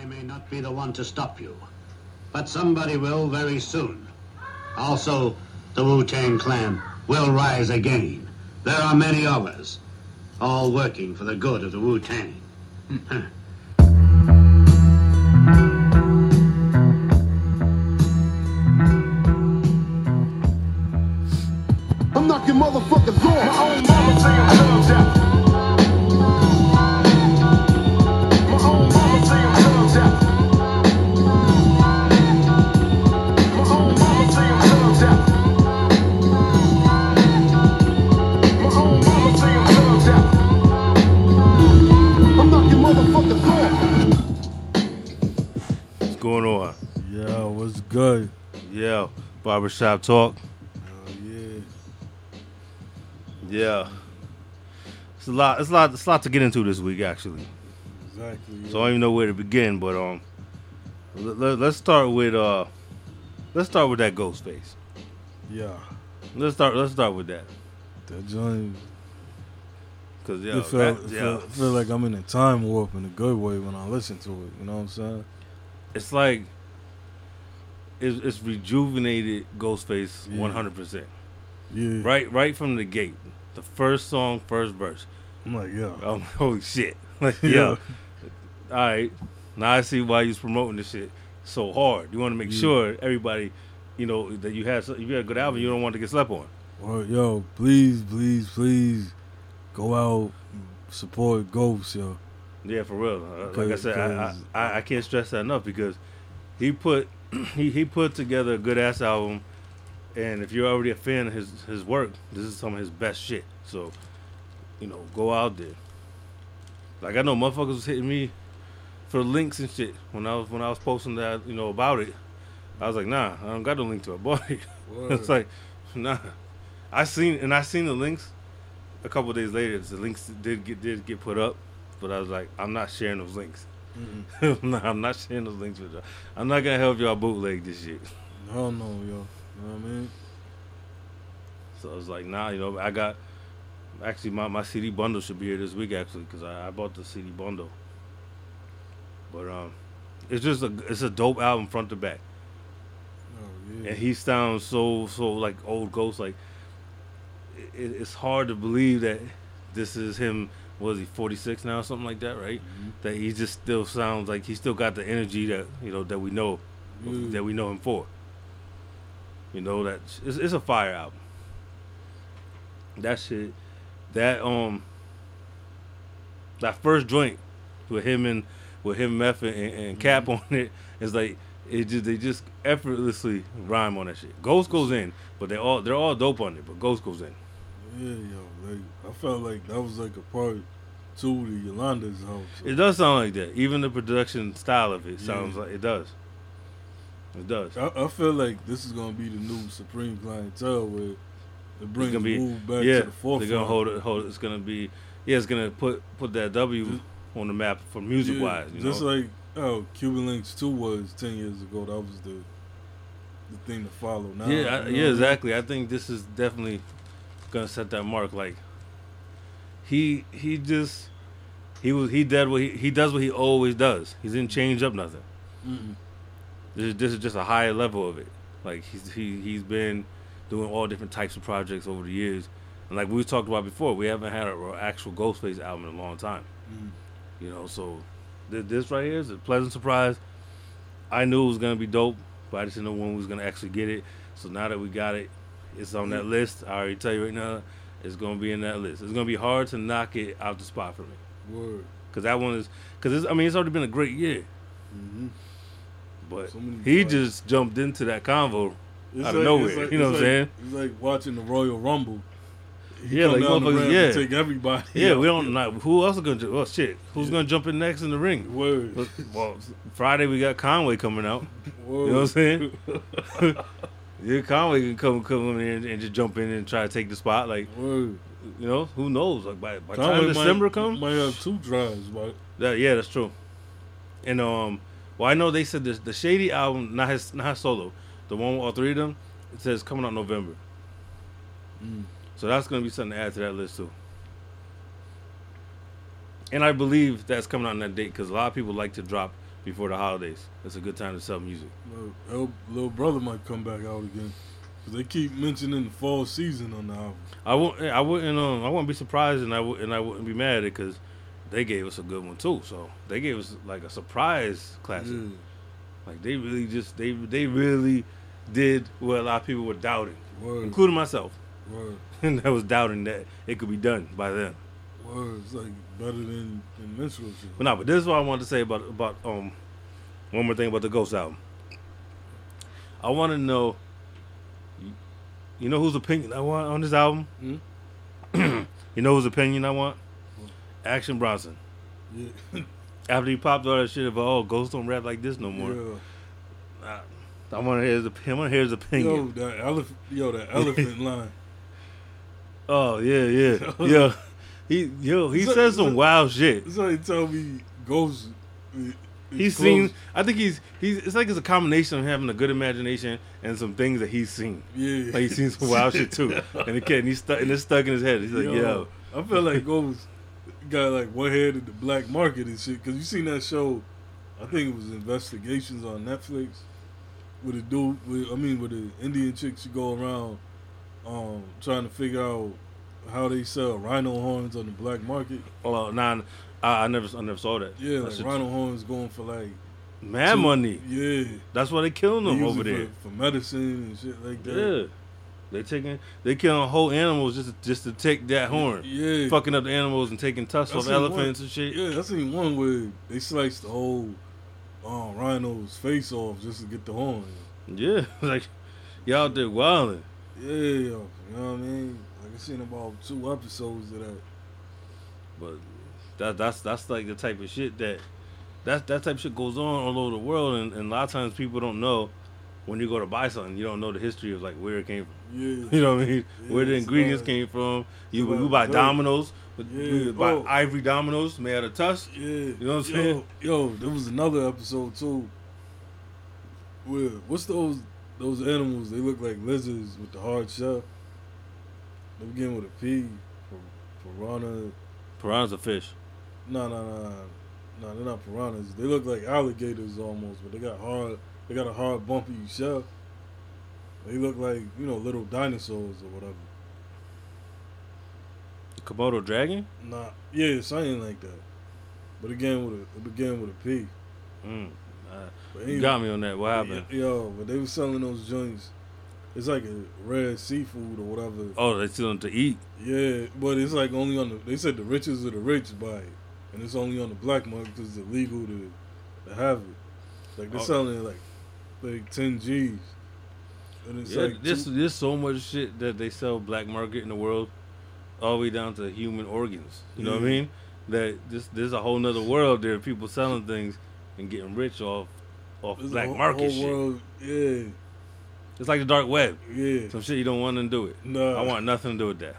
I may not be the one to stop you, but somebody will very soon. Also, the Wu-Tang Clan will rise again. There are many of us, all working for the good of the Wu-Tang. I'm knocking motherfuckers off. Barbershop talk. Oh yeah. Yeah, it's a lot. It's a lot. It's a lot to get into this week, actually. Exactly. So I don't even know where to begin. But um, let, us start with uh, let's start with that ghost face. yeah. Let's start. Let's start with that. That joint Cause it yeah, feel, that, it yeah, feel, feel like I'm in a time warp in a good way when I listen to it. You know what I'm saying? it's like it's, it's rejuvenated Ghostface Yeah. one hundred percent. Yeah. Right, right from the gate, the first song, first verse. I'm like, yo. Um, holy shit! Like, Yeah. yeah. All right. Now I see why you're promoting this shit so hard. You want to make Yeah. sure everybody, you know, that you have if you had a good album, you don't want to get slept on. Or, yo, please, please, please go out support Ghost, yo. Yeah, for real. Uh, like I said, I, I I can't stress that enough because he put he, he put together a good ass album, and if you're already a fan of his his work, this is some of his best shit. So, you know, go out there. Like I know motherfuckers was hitting me for links and shit when I was when I was posting that you know about it. I was like, nah, I don't got no link to it, boy. it's like, nah. I seen and I seen the links a couple days later. The links did get did get put up, but I was like, I'm not sharing those links. Mm-mm. no, I'm not sharing those links with y'all. I'm not gonna help y'all bootleg this shit. Hell no, yo. You know what I mean? So I was like, nah, you know, I got actually my, my CD bundle should be here this week actually because I, I bought the CD bundle. But um, it's just a it's a dope album front to back, Oh, yeah. and he sounds so so like old Ghost. Like it, it's hard to believe that this is him. Was he 46 now, or something like that, right? Mhm. That he just still sounds like he still got the energy that you know that we know Yeah. that we know him for. You know that it's, it's a fire album. That shit, that um, that first joint with him and with him, Meth and, and Cap on it is like it just they just effortlessly rhyme on that shit. Ghost goes in, but they all they're all dope on it, but Ghost goes in. Yeah, yo. Like, I felt like that was like a part two to Yolanda's house. It does sound like that. Even the production style of it Yeah. sounds like it does. It does. I, I feel like this is gonna be the new Supreme clientele where it brings gonna move back yeah, to the forefront. they're gonna hold it. Hold it. It's gonna be. Yeah, it's gonna put put that W Just- on the map for music Yeah, wise. You just know? like oh, Cuban Links Two was ten years ago. That was the the thing to follow. Now, yeah, I, you know what I yeah, exactly. I think this is definitely gonna set that mark. Like he he just he was he did what he, he does what he always does. He didn't change up nothing. Mm-mm. This is this is just a higher level of it. Like he's he he's been doing all different types of projects over the years, and like we talked about before, we haven't had an actual Ghostface album in a long time. Mm. You know, so th- this right here is a pleasant surprise. I knew it was gonna be dope, but I just didn't know when we was gonna actually get it. So now that we got it, it's on that list. I already tell you right now, it's gonna be in that list. It's gonna be hard to knock it out the spot for me, Word. cause that one is, cause I mean it's already been a great year, Mm-hmm. but So he parts. just jumped into that convo. It's Out of nowhere, you know what I'm it's saying? It's like watching the Royal Rumble. He Yeah, like motherfuckers- yeah. take everybody. Yeah, we don't not who else is gonna oh shit who's Yeah. gonna jump in next in the ring. Word. Well, well, Friday we got Conway coming out. Word. You know what I'm saying? Yeah, Conway can come come in and, and just jump in and try to take the spot. Like Word. you know, who knows? Like by, by Conway time might- December comes, might have two drives, but that, yeah, that's true. And um, well, I know they said this the Shady album, not his not his solo, the one with all three of them, it says coming out November. Mm. So that's gonna be something to add to that list too. And I believe that's coming out on that date because a lot of people like to drop before the holidays. It's a good time to sell music. Little, little- brother might come back out again. Cause they keep mentioning the fall season on the album. I won't. I wouldn't. Um, I wouldn't be surprised, and I would, and I wouldn't be mad at it because they gave us a good one too. So they gave us like a surprise classic. Yeah. Like they really just they they really did what a lot of people were doubting, Word, including myself, word, and that was doubting that it could be done by them. It's like better than, than minstrel shit. But no, but this is what I wanted to say about about um one more thing about the Ghost album. I want to know. you- know whose opinion I want on this album? Hmm? you know whose opinion I want? Action Bronson. Yeah. After he popped all that shit about oh Ghost don't rap like this no more. yeah. I want to hear his op- I want to hear his opinion. Yo, that elephant. Yo, that elephant line. Oh yeah, yeah, yeah. He yo he So- says some so- wild shit. Why he tell me Ghost. is He's close. seen. I think he's he's. It's like it's a combination of having a good imagination and some things that he's seen. Yeah. Like he's seen some wild shit too, and the kid and he's stuck and it's stuck in his head. He's like, yo, I feel like Ghost got like one head in the black market and shit. Cause you seen that show? I think it was Investigations on Netflix. With a dude, with, I mean, with the Indian chicks, you go around, um, trying to figure out how they sell rhino horns on the black market. well, nah, I, I never I never saw that. Yeah, like rhino horns going for like mad two- money. Yeah, That's why they killing They them use over there. for, for medicine and shit like that. Yeah, they taking they killing whole animals just to, just to take that horn, Yeah, fucking up the animals and taking tusks off elephants one- and shit. Yeah, I seen one where they sliced the whole um, rhino's face off just to get the horn. Yeah, like y'all out there wilding. Yeah, yo, you know what I mean? Seen about two episodes of that. But that that's that's like the type of shit that that that type of shit goes on all over the world, and, and a lot of times people don't know when you go to buy something, you don't know the history of like where it came from. Yeah, You know what I mean? where the ingredients came from. You you buy dirt. dominoes, Yeah, you buy oh. ivory dominoes made out of tusk. Yeah, You know what I'm yo, saying? Yo, there was another episode too. Where what's those those animals? They look like lizards with the hard shell. They begin with a P. For piranha. Piranha's a fish. No, no, no, no. They're not piranhas. They look like alligators almost, but they got hard. They got a hard, bumpy shell. They look like you know little dinosaurs or whatever. Komodo dragon. Nah, yeah, something like that. But again with a it began with a P. Mm. Uh, But you got me on that. What happened? Yo, but they were selling those joints. It's like a rare seafood or whatever. Oh, they still to eat. Yeah, but it's like only on the. They said the richest of the rich buy it, and it's only on the black market because it's illegal to, to have it. Like they're Oh. selling it like like ten G's, and it's Yeah, like this two- there's so much shit that they sell black market in the world, all the way down to human organs. You know what I mean? That this there's a whole nother world there. People selling things and getting rich off off there's black whole- market whole shit. World, yeah, It's like the dark web. yeah. Some shit you don't want to do it. Nah, I want nothing to do with that.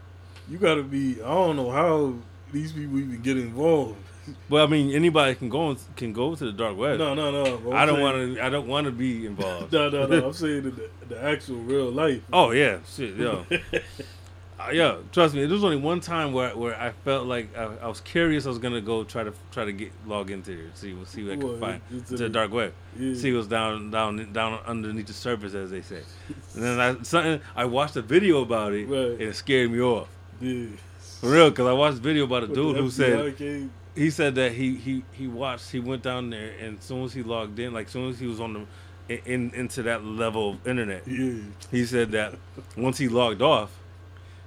you gotta be. I don't know how these people even get involved. Well, I mean, anybody can go can go to the dark web. No, no, no. I'm don't want to. I don't want to be involved. No, no, no. I'm saying the, the actual real life. Oh yeah, shit, yo, Uh, yeah. Trust me, there was only one time where where I felt like I, I was curious. I was gonna go try to try to get log into it, see what see what I could find into the dark web. Yeah. See what's down down down underneath the surface, as they say. And then I something I watched a video about it, Right. and it scared me off Yeah. for real. Because I watched a video about a dude who said came? he said that he he he watched he went down there and as soon as he logged in like as soon as he was on the in, in into that level of internet Yeah. he said that once he logged off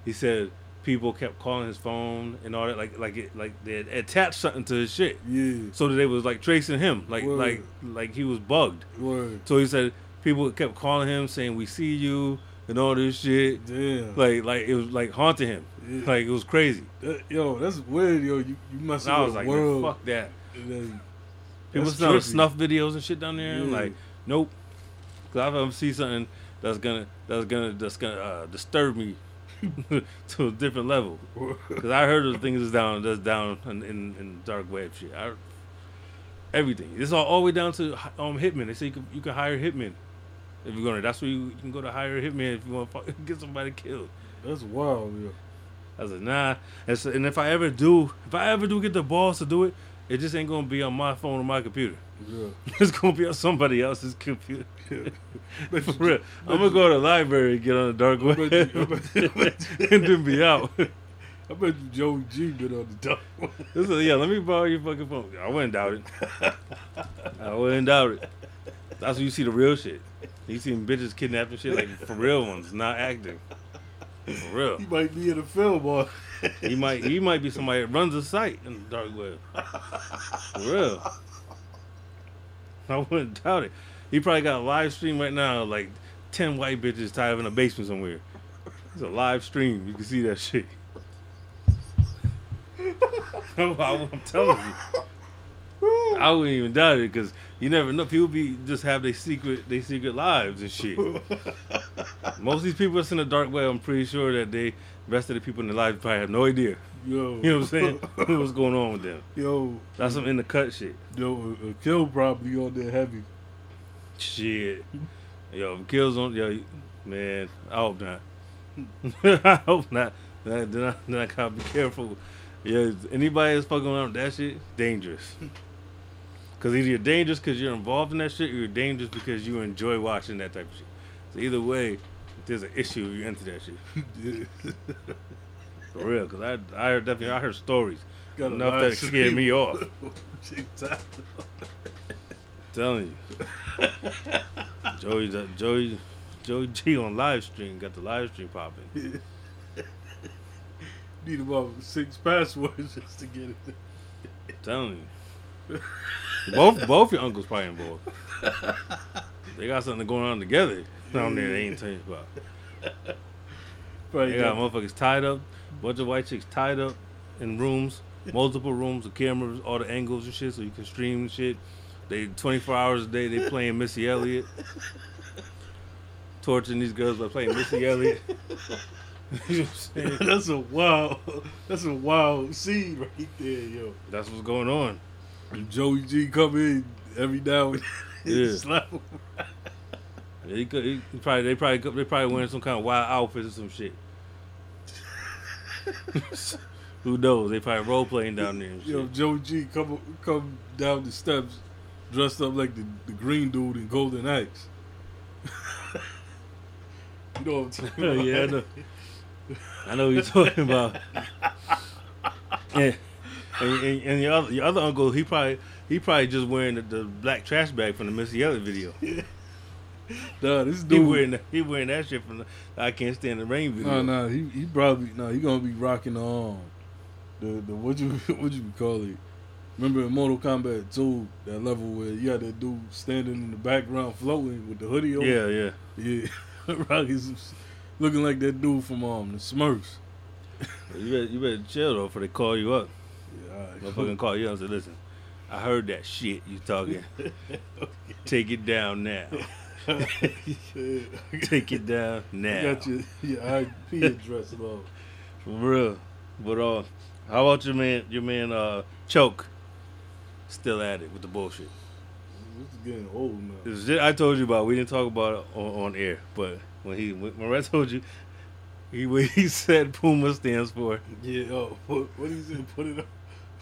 he said people kept calling his phone and all that like like it like they had attached something to his shit Yeah. so that they was like tracing him like Word. like like he was bugged Word. so he said people kept calling him saying we see you and all this shit Damn. like like it was like haunting him Yeah. like it was crazy That- yo, that's weird, yo. You you and I was like world. man, fuck that then- People selling snuff videos and shit down there. I'm Yeah. like, nope. Cause I've ever see something that's gonna that's gonna that's gonna uh, disturb me to a different level. Cause I heard of things that's down that's down in, in, in dark web shit. I, everything. It's all, all the way down to um hitmen. They say you can, you can hire hitmen if you're gonna. That's where you, you can go to hire a hitman if you want to get somebody killed. That's wild. I was like, nah. And, so, and if I ever do, if I ever do get the balls to do it, it just ain't gonna be on my phone or my computer. Yeah. It's gonna be on somebody else's computer. Bet For real. I'm gonna go to the library and get on the dark I bet you- I web bet you- I bet you- and then be out. I bet you Joey G been on the dark web. Yeah, let me borrow your fucking phone. I wouldn't doubt it. I wouldn't doubt it. That's when you see the real shit. You see bitches kidnapping shit like for real ones, not acting. For real. He might be in a film or He might he might be somebody that runs a site in the dark web. For real. I wouldn't doubt it. He probably got a live stream right now, like ten white bitches tied up in a basement somewhere. It's a live stream. You can see that shit. I'm telling you. I wouldn't even doubt it because you never know. People be just have their secret, their secret lives and shit. Most of these people that's in the dark web, I'm pretty sure that they, rest of the people in their lives probably have no idea. Yo, You know what I'm saying? What's going on with them? Yo, That's some in the cut shit. yo, a, a kill probably on there heavy. Shit. Yo, if kills on yo, man. I hope not. I hope not. Then I, then I, then I gotta be careful. Yeah, anybody that's fucking around with that shit, dangerous. Cause either you're dangerous because you're involved in that shit, or you're dangerous because you enjoy watching that type of shit. So either way, there's an issue if you into that shit. For real, cause I I heard definitely I heard stories Got enough that scared me off. Telling you. Joey, Joey, Joey G on live stream got the live stream popping. Need about six passwords just to get it. Telling you. Both both your uncles probably involved. They got something going on together down there. They ain't telling you about. Probably They got, motherfuckers tied up, bunch of white chicks tied up in rooms, multiple rooms with cameras, all the angles and shit, so you can stream and shit. They 24 hours a day they playing Missy Elliott, torturing these girls by playing Missy Elliott. you know what I'm saying? that's a wild, that's a wild scene right there, yo. That's what's going on. And Joey G come in every now and then, Yeah. Yeah, he could, he probably they probably they probably wearing some kind of wild outfits or some shit. Who knows? They probably role playing down there. Yo, Joey G come come down the steps dressed up like the, the green dude in Golden Axe. you know what I'm talking about? yeah, I know. I know what you're talking about. and, and, and, and your other your other uncle, he probably he probably just wearing the, the black trash bag from the Missy Elliott video. Nah, this dude He dude. wearing that, he wearing that shit from the I Can't Stand the Rain No, video. no, he he probably no, he gonna be rocking the um the the what you what you call it. Remember in Mortal Kombat 2, that level where you had that dude standing in the background floating with the hoodie on? Yeah, yeah. Yeah. Rocking looking like that dude from um the Smurfs. You better you better chill though, before they call you up. Yeah, all right. Motherfucking call you up and say, listen, I heard that shit you talking. Take it down now. Take it down now. got your, your IP address all. For real. But uh how about your man your man uh Choke? Still at it with the bullshit. This is getting old now. I told you about, we didn't talk about it on, on air, but when he when I told you he he said Puma stands for Yeah, oh, what, what he said? Put it up.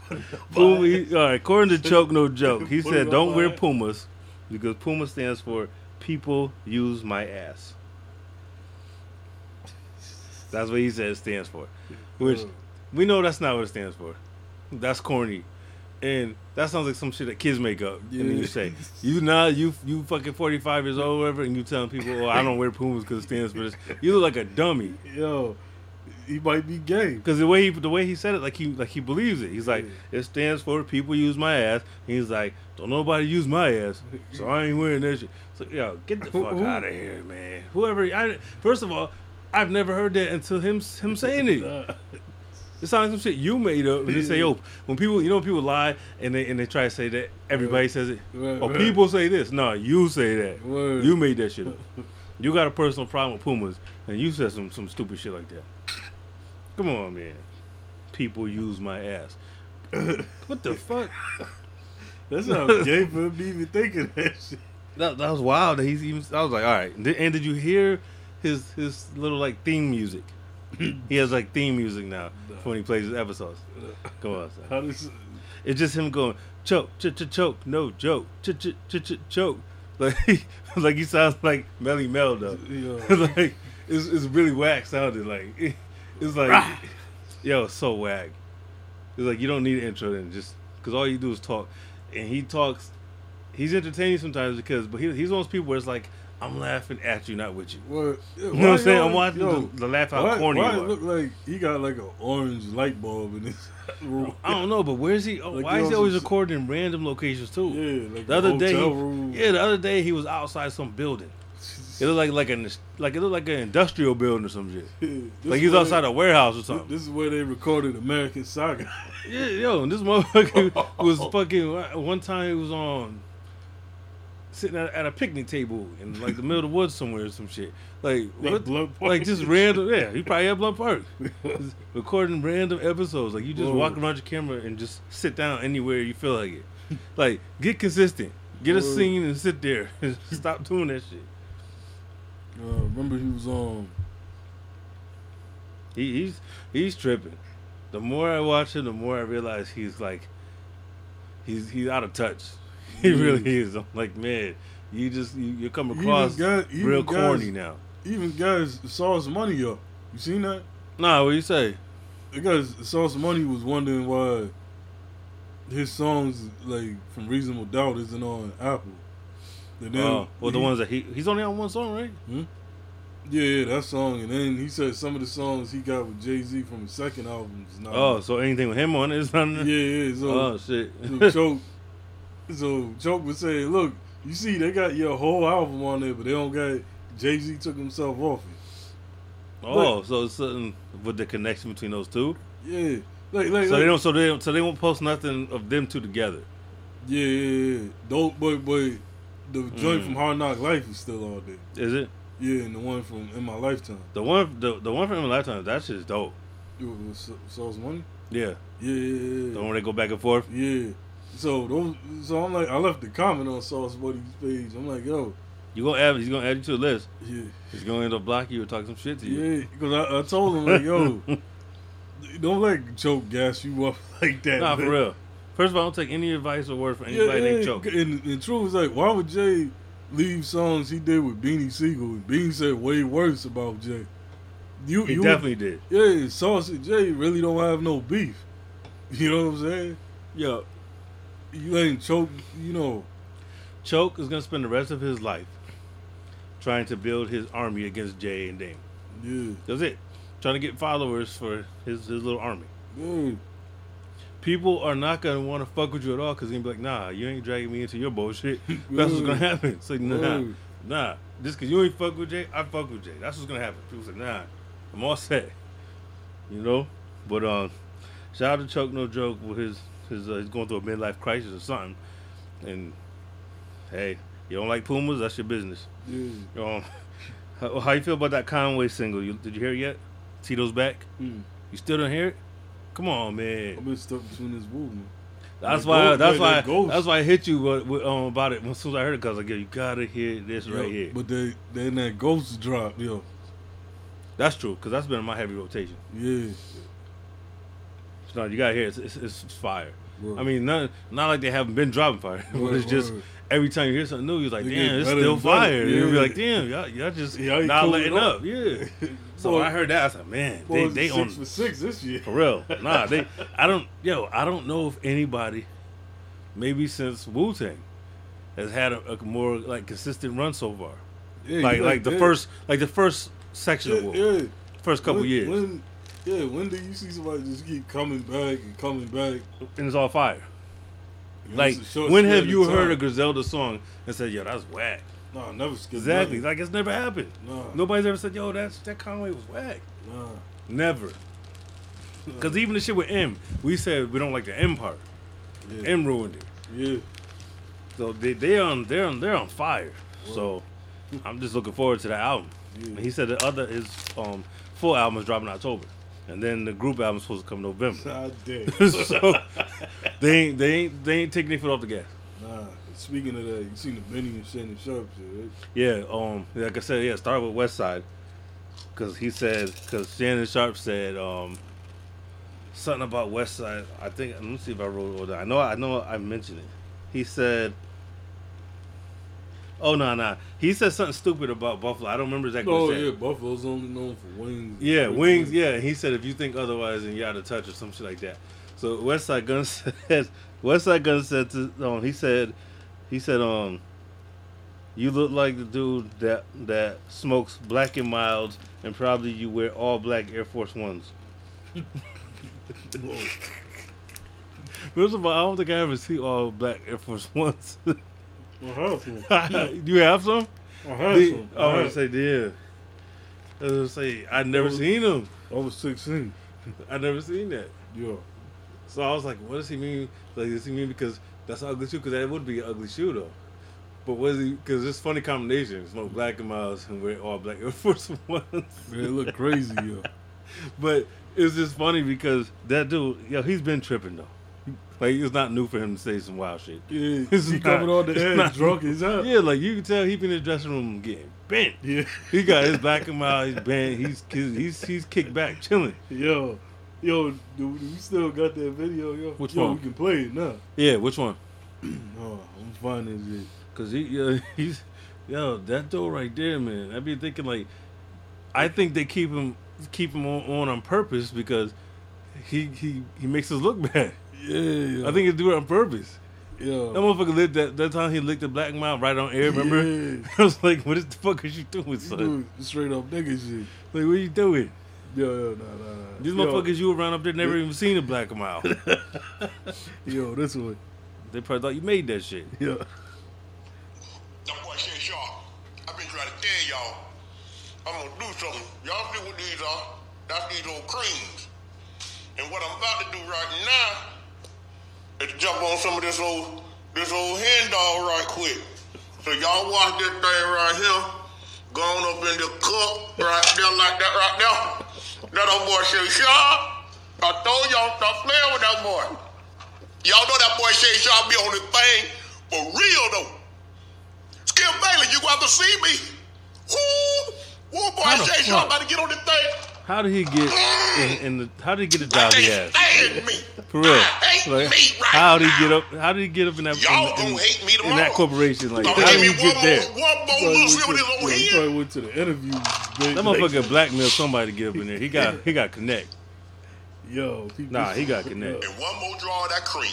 Put it up. Puma, he, all right, according to Choke No Joke, he said don't wear Pumas because Puma stands for people use my ass. That's what he said it stands for. Which Uh, we know that's not what it stands for. That's corny. And that sounds like some shit that kids make up. And then you say, you not you you fucking forty five years old or whatever, and you telling people, oh, I don't wear Pumas because it stands for this. You look like a dummy. yo, he might be gay. Because the way he the way he said it, like he like he believes it. He's like, Yeah. it stands for people use my ass. He's like, don't nobody use my ass, so I ain't wearing that shit. So yo, get the fuck out of here, man. Whoever, I first of all, I've never heard that until him him saying it. It sounds like some shit you made up. They say, yo, oh, when people, you know, when people lie and they and they try to say that everybody says it. Right, Or right. people say this. No, you say that. Word. You made that shit up. You got a personal problem with Pumas, and you said some some stupid shit like that. Come on, man. People use my ass. what the fuck? That's not gay for to even thinking that shit. That, that was wild. That he's even. I was like, all right. And did- you hear his his little like theme music? he has like theme music now for when he plays his episodes. Come on, son. How does it's just him going choke, ch ch choke, no joke, ch ch ch ch choke. Like like he sounds like Melle Mel though. Yeah. like it's it's really whack sounding. Like it's like yo, so whack. It's like you don't need an intro then, just because all you do is talk, and he talks. He's entertaining sometimes because, but he, he's one of those people where it's like I'm laughing at you, not with you. What, You know what I'm saying? I'm watching yo, the, the laugh how why, corny why you it are. look like he got like an orange light bulb in his room? I don't know, but where's he? Oh, like why he is he always some- recording in random locations too? Yeah, like the other day, hotel room. yeah, the other day he was outside some building. It looked like like an like it looked like an industrial building or some shit. This Like he was outside they- a warehouse or something. this is where they recorded American Saga. Yeah, yo, and this motherfucker was fucking. One time he was on sitting at, at a picnic table in like the middle of the woods somewhere or some shit. Like what? Like just random. Yeah, he probably had blunt park. Recording random episodes. Like you just Whoa. walk around your camera and just sit down anywhere you feel like it. Like get consistent. Get a scene and sit there. Stop doing that shit. Uh, remember he was on. He, he's he's tripping. The more I watch him, the more I realize he's like he's he's out of touch. He Yeah. really is. I'm like, man, you just you, you come across guy- even real guys- corny now. Even guys saw his money up. You seen that? Nah, what you say? The guys saw his money was wondering why his songs like from Reasonable Doubt isn't on Apple. Uh, then Oh, well, the he- ones that he he's only on one song, right? Hmm? Yeah, yeah, that song. And then he said some of the songs he got with Jay Z from his second album is not. Oh, so anything with him on it is not. yeah, yeah. So, Oh shit. so Choke, so Choke was saying, "Look, you see, they got your whole album on there, but they don't got Jay Z took himself off it. oh, so it's something with the connection between those two. Yeah, like, like, So like they don't. So they don't. So they won't post nothing of them two together. Yeah, yeah, yeah. Don't, but but the joint Mm. from Hard Knock Life is still on there. Is it Yeah, and the one from In My Lifetime. the one? The the one from In My Lifetime. That shit's dope. Sauce Money. Yeah, Yeah, yeah, yeah. the one they go back and forth. Yeah. So those, so I'm like, I left the comment on Sauce Money's page. I'm like, yo, You gonna add? He's gonna add you to the list. yeah, He's gonna end up blocking you or talking some shit to you. yeah, because I, I told him like, yo, don't let Choke gas you up like that. Nah, man. for real. First of all, I don't take any advice or word from Yeah, anybody named yeah. Choke. And, and True was like, why would Jay leave songs he did with Beanie Sigel? And Beanie said way worse about Jay. You, He you definitely did. Yeah, Sauce and Jay really don't have no beef. You know what I'm saying? Yeah. You ain't choke, you know. Choke is gonna spend the rest of his life trying to build his army against Jay and Dame. Yeah, That's it. Trying to get followers for his, his little army. yeah. People are not gonna want to fuck with you at all because they're gonna be like, nah, you ain't dragging me into your bullshit. That's what's gonna happen. It's like, nah, nah. Just because you ain't fuck with Jay, I fuck with Jay. That's what's gonna happen. People say, nah, I'm all set. You know? But um, shout out to Choke No Joke with his his uh, he's going through a midlife crisis or something. And hey, you don't like Pumas? That's your business. Yeah. Um, how, how you feel about that Conway single? You, did you hear it yet? Tito's back. Mm. You still don't hear it? Come on, man. I've been stuck between this man. That's why. ghost- that's why. that. That's why I hit you with, with, um, about it as soon as I heard it. Cause like, yo, you gotta hear this right here. But they, then that ghost drop, yo. That's true. Cause that's been in my heavy rotation. Yeah. So no, you gotta hear it. It's, it's, it's fire. Word. I mean, not not like they haven't been dropping fire, but Word, it's just word. every time you hear something new, you're like, damn, it's still fire. You'll be like, damn, y'all, y'all just Y'all not letting up. up. Yeah. So when I heard that, I said, man, boy, they they six on for six this year. For real. Nah, they I don't yo, I don't know if anybody maybe since Wu Tang has had a, a more like consistent run so far. Yeah, Like you like the first like the first section yeah, of Wu. yeah. First couple when, years. When, yeah, when do you see somebody just keep coming back and coming back? and it's all fire. You know, Like when have you heard a Griselda song and said, yo, that's whack? Nah, I never skip Exactly. nothing. Like it's never happened. Nah, Nobody's ever said, yo, that's that Conway was whack. nah. Never. Cause even the shit with M, we said we don't like the M part. Yeah. M ruined it. yeah. So they they on they're on they're on fire. So I'm just looking forward to that album. Yeah. He said the other his um full album is dropping in October, and then the group album is supposed to come November. So they ain't they ain't they ain't taking their foot off the gas. Nah. Speaking of that, you seen the Benny and Shannon Sharpe shit, right? Yeah, um, like I said, yeah, start with Westside, because he said because Shannon Sharpe said um something about Westside. I think let me see if I wrote it all down. I know I know I mentioned it. He said, "Oh no, no." He said something stupid about Buffalo. I don't remember exactly. Oh yeah. Buffalo's only known for wings. Yeah, wings. Yeah, he said if you think otherwise, then you out of touch or some shit like that. So Westside Gunn says Westside Gunn said to um he said he said um you look like the dude that that smokes black and milds and probably you wear all black Air Force Ones. First of all, I don't think I ever see all black Air Force Ones. I have some. Do you have some? I have The- some. I I, was say yeah. I was gonna say I never Those- seen them. I was sixteen. I never seen that. Yeah. So I was like, what does he mean? Like, does he mean because that's an ugly shoe? Because that would be an ugly shoe, though. But was he? Because it's funny combination. Smoke black and miles and wear all black Air Force Ones. Man, it look crazy, yo. but it's just funny because that dude, yo, he's been tripping though. Like it's not new for him to say some wild shit. Yeah, It's he not- coming on the edge, not- drunk as hell. Yeah, like you can tell he been in the dressing room getting bent. Yeah. He got his black and mild, he's bent, he's he's he's kicked back, chilling. Yo, yo, dude, we still got that video, yo. Which yo, one? we can play it now. Yeah, which one? No, oh, I'm finding it. Cause he, yo, he's, yo, that dude right there, man. I be thinking like, I think they keep him, keep him on, on on purpose because he he he makes us look bad. Yeah, yeah. I think he do it on purpose. Yeah, that motherfucker lit that that time he licked the black mouth right on air. Remember? Yeah. I was like, what the fuck is you doing, You son? straight up nigga shit. Like, what are you doing? Yo, yo, nah, nah, nah. These yo, motherfuckers you around up there never even seen a black mouth. Yo, this one. they probably thought you made that shit. Yeah. That boy Shay Sharpe. I've been trying to tell y'all. I'm gonna do something. Y'all see what these are? That's these old creams. And what I'm about to do right now is jump on some of this old this old hen dog right quick. So y'all watch this thing right here. Going up in the cup right there like that right there. That old boy Shay Sharpe. I told y'all stop playing with that boy. Y'all know that boy Shay Sharpe be on the thing for real though. Skip Bayless, you got to see me. Woo! Woo, boy, Shay fuck? about to get on the thing. How did he get in, in the? How did he get the I job he has? For real. Like, right how did he get up? How did he get up in that? Y'all in, gonna in- hate me in that corporation? Like, Don't how did he get one there? one more went, to, his old yeah, he probably went to the interview. That motherfucker blackmailed somebody to get up in there. He got he got connect. Yo, Nah, he got connect. And one more draw of that cream.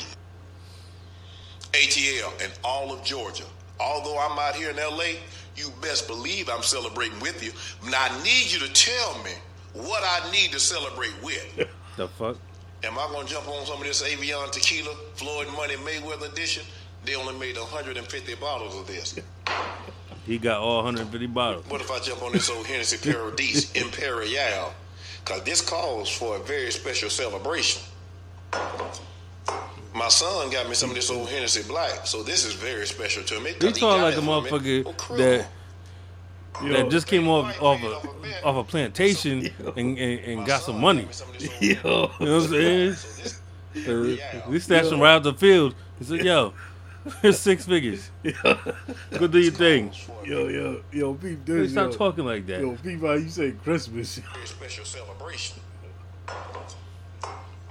ATL and all of Georgia. Although I'm out here in LA, you best believe I'm celebrating with you. Now I need you to tell me what I need to celebrate with. The fuck? Am I gonna jump on some of this Avion tequila, Floyd Money Mayweather edition? They only made 150 bottles of this. He got all 150 bottles. What if I jump on this old Hennessy Paradise Imperial? Cause this calls for a very special celebration. My son got me some of this old Hennessy Black, so this is very special to me. He got like a motherfucker oh, that Yo, that just came off off a off a plantation and, and, and got some money. yo. You know what I'm saying? So we snatched him right out the field. He said, "Yo, here's six figures. Go do your thing." Yo, yo, yo, peep Hey. Stop yo. talking like that. Yo, peep how you say Christmas. very special celebration.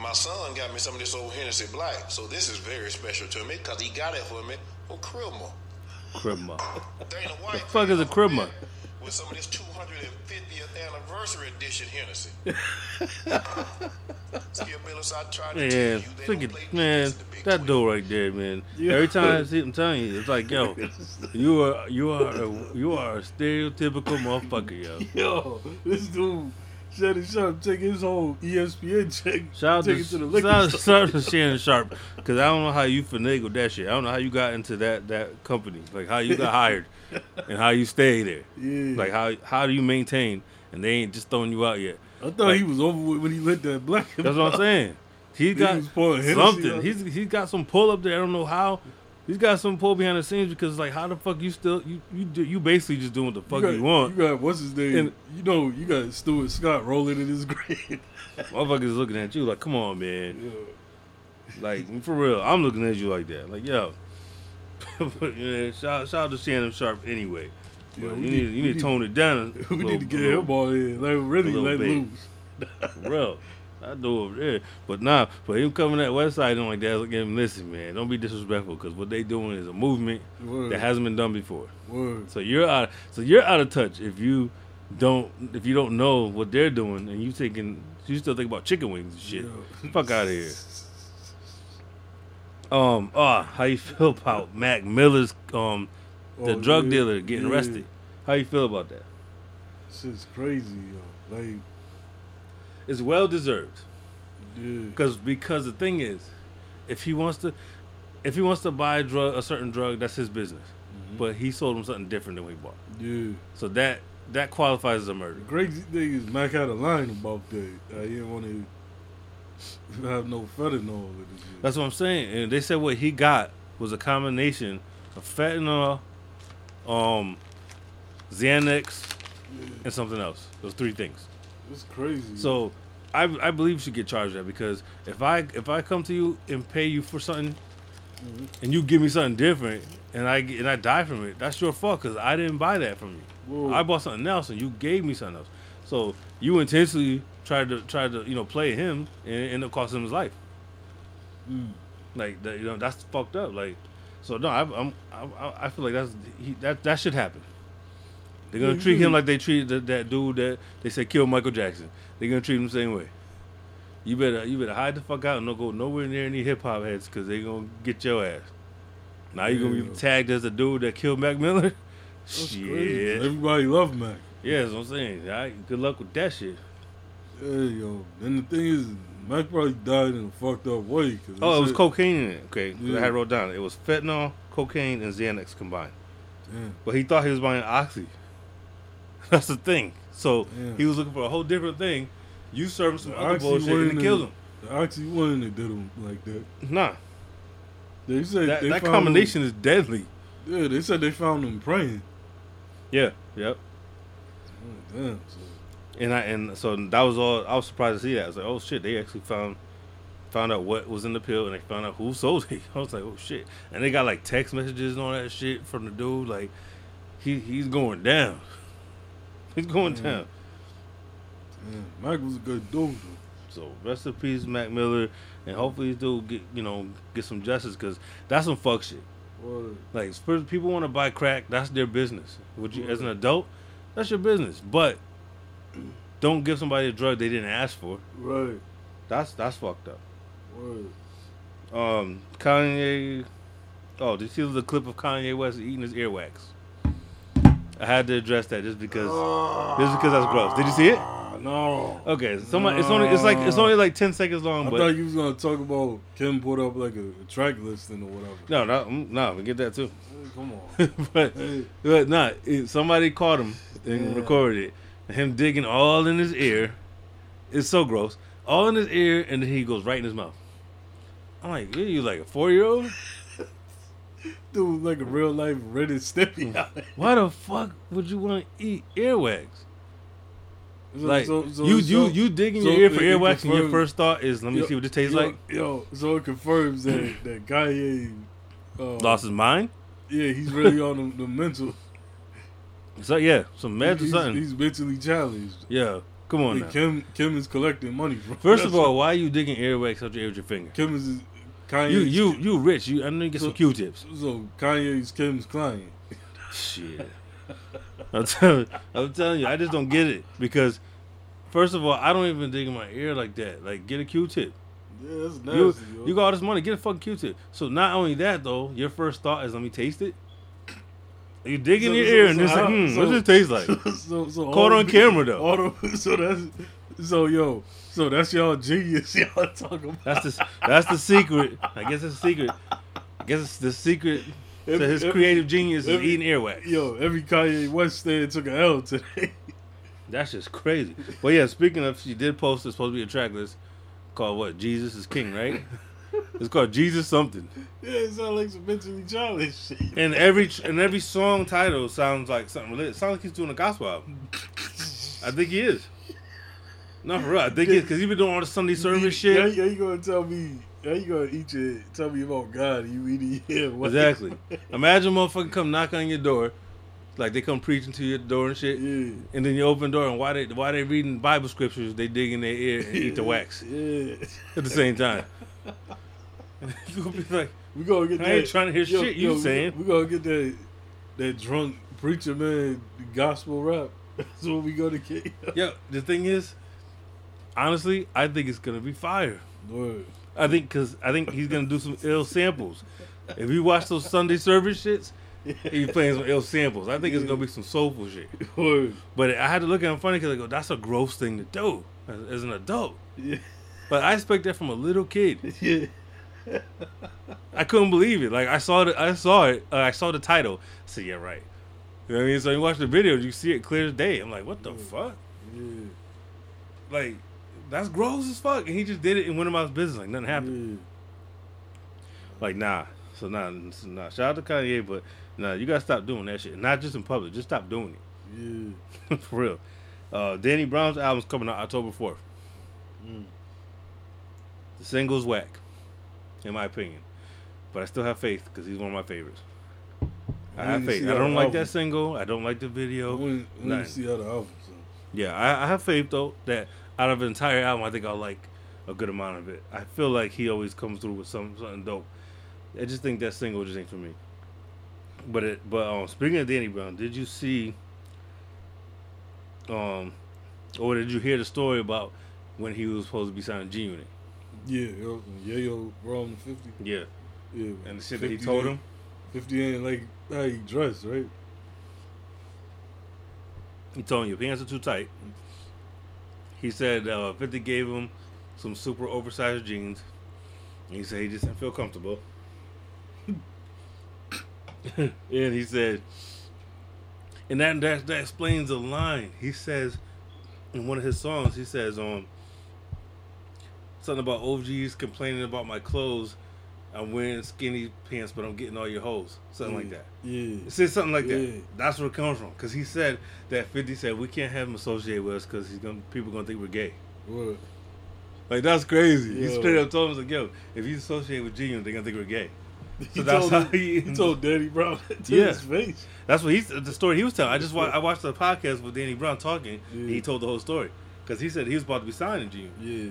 My son got me some of this old Hennessy Black, so this is very special to me because he got it for me for Christmas. Cribma. Dana White fuck is a up Cribma? there With some of this 250th anniversary edition Hennessy. Skip Bayless, I tried to tell Man, you, they don't freaking play man, defense in the Big that 12. dude right there, man. Yeah. Every time I see him, telling you, it's like, yo, you are you are a, you are a stereotypical motherfucker, yo. Yo, this dude, Shannon Sharpe, take his whole ESPN check, Shout out take to, it to the liquor shout, store. shout out to Shannon Sharpe, because I don't know how you finagled that shit. I don't know how you got into that that company, like how you got hired, and how you stay there. Yeah. Like how how do you maintain, and they ain't just throwing you out yet. I thought like- he was over with when he lit that black. That's what I'm saying. He got something. He's he's got some pull up there. I don't know how. He's got some pull behind the scenes because like how the fuck you still you you do, you basically just doing what the fuck you, you, want. You got what's his name? And- you know, you got Stuart Scott rolling in his grave. Motherfuckers looking at you like, come on, man. Like for real, I'm looking at you like that. Like yo, But, yeah, shout shout out to Shannon Sharpe anyway. Yeah, But you need- need, you need to tone it down. we little- need to get little- him on in. Like really let bit. loose. For real. I do over there. But nah, for him coming that west side and like that, at him, listen, man, don't be disrespectful because what they doing is a movement Word. that hasn't been done before. Word. So you're out. So you're out of touch if you don't if you don't know what they're doing and you thinking you still think about chicken wings and shit. Fuck out of here. Um. Ah, how you feel about Mac Miller's um the Oh, drug yeah, dealer getting yeah. arrested? How you feel about that? Shit's crazy, yo. Like, It's well deserved. yeah. Because because the thing is, if he wants to, if he wants to buy a drug, a certain drug, that's his business. But he sold him something different than what he bought. Yeah. So that that qualifies as a murder. The crazy thing is, Mac had a line about that. Uh, he didn't want to have no fentanyl with this shit. That's what I'm saying. And they said what he got was a combination of fentanyl, um, Xanax, and something else. Those three things. It's crazy. So I I believe you should get charged that because if I if I come to you and pay you for something, and you give me something different, and I and I die from it, that's your fault because I didn't buy that from you. Whoa. I bought something else and you gave me something else. So you intentionally tried to try to you know play him and it ended up costing him his life. Mm. Like that, you know that's fucked up. Like so no, I, I'm I, I feel like that's he, that that should happen. They're gonna Yeah, treat him like they treated that, that dude that they said killed Michael Jackson. They're gonna treat him the same way. You better you better hide the fuck out and don't go nowhere near any hip hop heads because they gonna get your ass. Now you gonna be tagged as the dude that killed Mac Miller. That's Shit. crazy. Everybody loved Mac. Yeah, that's what I'm saying. All right, good luck with that shit. Yeah, yo. And the thing is, Mac probably died in a fucked up way. Cause Oh, it was said- cocaine in it. Okay, 'cause I Yeah. had wrote down. It was fentanyl, cocaine, and Xanax combined. Damn. But he thought he was buying oxy. That's the thing. So Yeah. he was looking for a whole different thing. You served him some The other oxy bullshit and it killed him. The oxy one that did him like that. Nah, They said that, they that combination is deadly. Yeah, they said they found him praying. Yeah, yep. Oh, damn. So, And I and so that was all. I was surprised to see that. I was like, oh shit, they actually found found out what was in the pill and they found out who sold it. I was like, oh shit. And they got like text messages and all that shit from the dude. Like he he's going down. He's going Mm. down. Mac was a good dude. So rest in peace, Mac Miller, and hopefully this dude get you know get some justice because that's some fuck shit. Word. Like people want to buy crack, that's their business. Would you, as an adult, that's your business. But don't give somebody a drug they didn't ask for. Right. That's that's fucked up. Word. Um, Kanye. Oh, did you see the clip of Kanye West eating his earwax? I had to address that just because just because that's gross. Did you see it? Ah, no. Okay, somebody, it's only it's like it's only like ten seconds long, I but thought you was gonna talk about Kim put up like a, a track listing or whatever. no, no, mm, no, we get that too. Hey, come on. but Hey. but not it, somebody caught him and Yeah. recorded it. Him digging all in his ear. It's so gross. All in his ear, and then he goes right in his mouth. I'm like, "What are you like a four year old? Dude, like a real life Ren and Stimpy. Why the fuck would you want to eat earwax? So- Like so- so- you you you digging your ear for it- it earwax, and your first thought is, let me Yo- see what this tastes yo, like. Yo, so it confirms that that Kanye uh, Lost his mind. Yeah, he's really on the, the mental. So yeah, some meds or something. he's mentally challenged. yeah, come on now. Kim Kim is collecting money from. First that's of all, why are you digging earwax out your ear with your finger? Kim is Kanye. You you you rich. You I know you get some Q-tips. So Kanye's Kim's client. Shit. I'm telling, I'm telling you, I just don't get it because, first of all, I don't even dig in my ear like that. Like, get a Q-tip. Yeah, that's nasty. You, yo. you got all this money, get a fucking Q-tip. So not only that though, your first thought is, let me taste it. You dig in So- your so- ear so and it's like, hmm, so- what does it taste like? so, so Caught on the- camera, though. all the- so that's so yo. So that's y'all genius. Y'all talking about. That's the that's the secret. I guess it's the secret. I guess it's the secret to his every- creative genius is eating earwax. Yo, every Kanye West stand took an L today. That's just crazy. But yeah, speaking of, she did post it's supposed to be a track list called what? Jesus is King, right? it's called Jesus something. yeah, it sounds like some mentally challenged shit. And every and every song title sounds like something related. Sounds like he's doing a gospel album. I think he is. Not for real. I think he is because he's been doing all the Sunday service shit. Yeah, you gonna tell me? How you gonna eat your? Tell me about God? You eating? What? Exactly. Imagine motherfucker come knock on your door, Like they come preaching to your door and shit, Yeah. and then you open the door and why they why they reading Bible scriptures? They dig in their ear and eat the wax Yeah. at the same time. you gonna be like, We gonna get I that. ain't trying to hear shit you we- saying. We gonna get that that drunk preacher man gospel rap. That's what we gonna get. yo, the thing is, honestly, I think it's gonna be fire. Word. I think because I think he's gonna do some ill samples. If you watch those Sunday service shits, he's playing some ill samples. I think it's gonna be some soulful shit. Word. But I had to look at him funny because I go, that's a gross thing to do as, as an adult. Yeah. But I expect that from a little kid. Yeah. I couldn't believe it. Like I saw it, I saw it, uh, I saw the title. I said, yeah, right. You know what I mean? So you watch the video, you see it clear as day. I'm like, what the fuck? Yeah. Like, that's gross as fuck. And he just did it and went about his business like nothing happened. Yeah. Like, nah. So nah, so nah. Shout out to Kanye, but nah, you gotta stop doing that shit. Not just in public, just stop doing it. Yeah. For real. Uh, Danny Brown's album's coming out October 4th. Mm. The single's whack, in my opinion. But I still have faith because he's one of my favorites. I have faith. I don't like album- that single. I don't like the video. I to see how the album sounds. Yeah, I, I have faith though that out of an entire album, I think I'll like a good amount of it. I feel like he always comes through with some something dope. I just think that single just ain't for me. But it, but um, speaking of Danny Brown, did you see? Um, or did you hear the story about when he was supposed to be signing G Unit? Yeah, yo, Yayo Raw 50. Yeah, Yeah. and the shit that he told him. 50 ain't like how he dressed, right? He told him your pants are too tight. He said uh, 50 gave him some super oversized jeans. And he said he just didn't feel comfortable. and he said, and that, that that explains the line. He says in one of his songs, he says, um, something about OGs complaining about my clothes. I'm wearing skinny pants, but I'm getting all your hoes. Something like that. Yeah. It said something like Yeah. that. That's where it comes from. Because he said that 50 said we can't have him associate with us because he's gonna people gonna think we're gay. What? Like that's crazy. He Yo. straight up told us like, yo, if you associate with G, they're gonna think we're gay. He, that's told, how him- he- he told Danny Brown to Yeah. his face. That's what he's the story he was telling. I just wa- I watched the podcast with Danny Brown talking. And he told the whole story because he said he was about to be signing G, Yeah.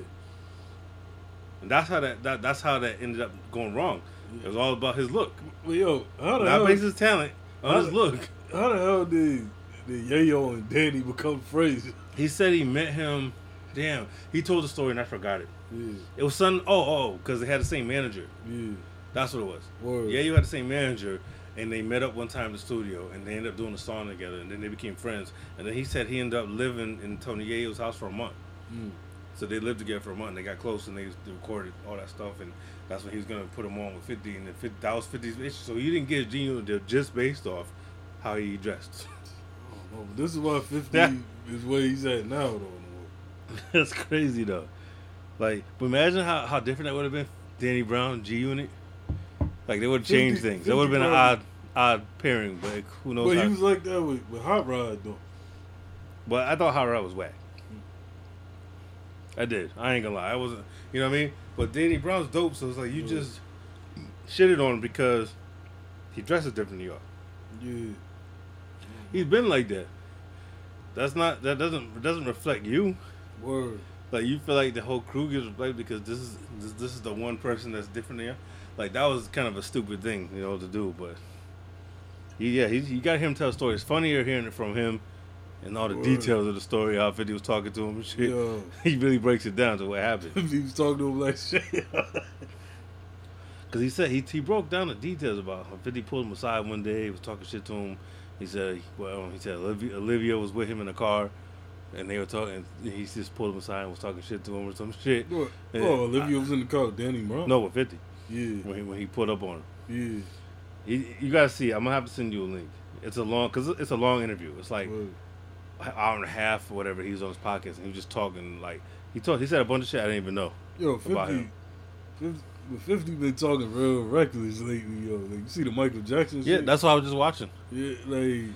And that's how that, that that's how that ended up going wrong. It was all about his look, Well, yo, how the not hell? based his talent on his the- look. How the hell did did Yayo and Danny become friends? He said he met him. Damn, he told the story and I forgot it. Yeah. It was some oh oh because they had the same manager. Yeah. That's what it was. Word. Yeah, you had the same manager, and they met up one time in the studio, and they ended up doing a song together, and then they became friends. And then he said he ended up living in Tony Yayo's house for a month. Mm. So they lived together for a month. and They got close, and they, recorded all that stuff, and that's when he was gonna put him on with Fifty, and 50, that was 50's issue. So you didn't get G Unit just based off how he dressed. Oh, but this is why 50 Yeah. is where he's at now, though. That's crazy though. Like, but imagine how, how different that would have been. Danny Brown, G Unit. Like they would have 50 changed things. That would have been an odd odd pairing, but who knows? But he was like that with, with Hot Rod, though. But I thought Hot Rod was whack. I did. I ain't gonna lie. I wasn't. You know what I mean? But Danny Brown's dope, so it's like you Yeah. just shitted on him because he dresses different than you are. Yeah. He's been like that. That's not. That doesn't. Doesn't reflect you. Word. Like you feel like the whole crew gets reflected because this is this, this is the one person that's different than you. Like that was kind of a stupid thing, you know, to do. But he, yeah, he, you got him tell stories. Funnier hearing it from him and all the Word. details of the story. How 50 was talking to him and shit. Yo. He really breaks it down to what happened. he was talking to him like shit. Because he said he, he broke down the details about 50 pulled him aside one day. He was talking shit to him. He said, well, he said Olivia, Olivia was with him in the car, and they were talking. He just pulled him aside and was talking shit to him or some shit. What? Yeah. Oh, Olivia was in the car with Danny Brown? No, with 50 Yeah. when he, when he pulled up on him. Yeah. He, you gotta see. I'm gonna have to send you a link. It's a long, cause it's a long interview. It's like Word. Hour and a half or whatever. He was on his podcast and he was just talking like he told. He said a bunch of shit I didn't even know. Yo, About 50, him. 50, 50 been talking real reckless lately, yo. Like, you see the Michael Jackson Yeah, shit? that's what I was just watching. Yeah, like,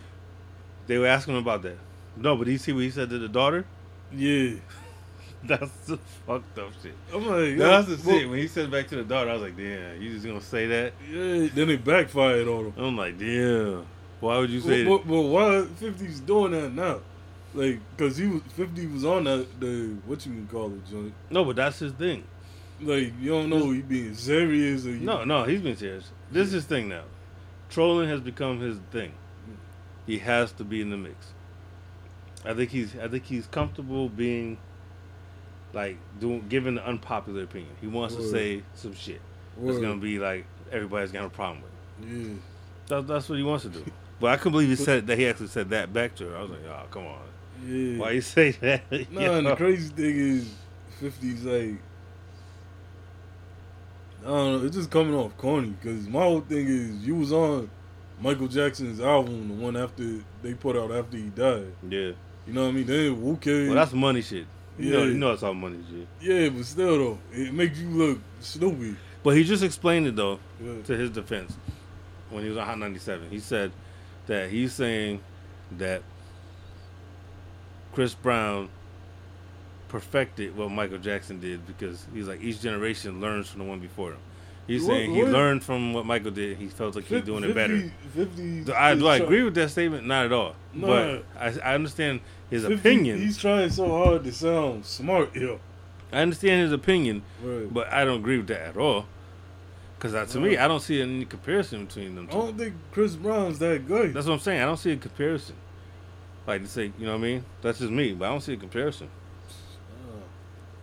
They were asking him about that. No, but you see what he said to the daughter? yeah. That's the fucked up shit. I'm like, That's the shit. When he said back to the daughter, I was like, damn, you just gonna say that? Yeah, then it backfired on him. I'm like, damn. Why would you say Well, that? well, why 50's doing that now? Like, cause he was 50 was on that the what you can call it joint. No, but that's his thing. Like you don't know he being serious or he, No, no, he's been serious. This is his thing now. Trolling has become his thing. He has to be in the mix. I think he's I think he's comfortable being like doing giving the unpopular opinion. He wants to say some shit that's gonna be like everybody's gonna have a problem with. Yeah. That's that's what he wants to do. But I couldn't believe he said that he actually said that back to her. I was like, oh come on. Yeah. Why you say that? No, and the crazy thing is, 50's like, I don't know, it's just coming off corny. Because my whole thing is, you was on Michael Jackson's album, the one after they put out after he died. Yeah. You know what I mean? Then okay, Well that's money shit. You know, Yeah. you know it's all money shit. yeah, but still though, it makes you look stupid. But he just explained it though. Yeah. to his defense, when he was on Hot 97, he said that he's saying that Chris Brown perfected what Michael Jackson did because he's like each generation learns from the one before him. He's What- saying he what- learned from what Michael did. He felt like he's doing it better. 50, Do I, do I agree with that statement? Not at all. No. But I, I understand his 50 opinion. He's trying so hard to sound smart, yo. I understand his opinion, Right. but I don't agree with that at all. Because to me, I don't see any comparison between them I don't think Chris Brown's that good. That's what I'm saying. I don't see a comparison. Like to say, you know what I mean? That's just me, but I don't see a comparison.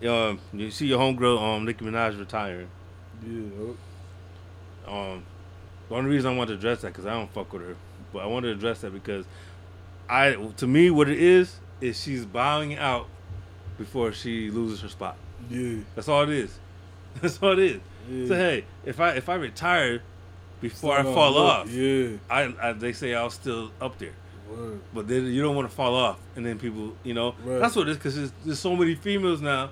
Um, you see your homegirl, um, Nicki Minaj retiring. yeah. Um, the only reason I want to address that because I don't fuck with her, but I want to address that because I, to me, what it is is she's bowing out before she loses her spot. Yeah. That's all it is. That's all it is. Yeah. So hey, if I if I retire before I fall off, Yeah. I, I they say I'll still up there. Word. But then you don't want to fall off, and then people, you know, that's what it is because there's, there's so many females now,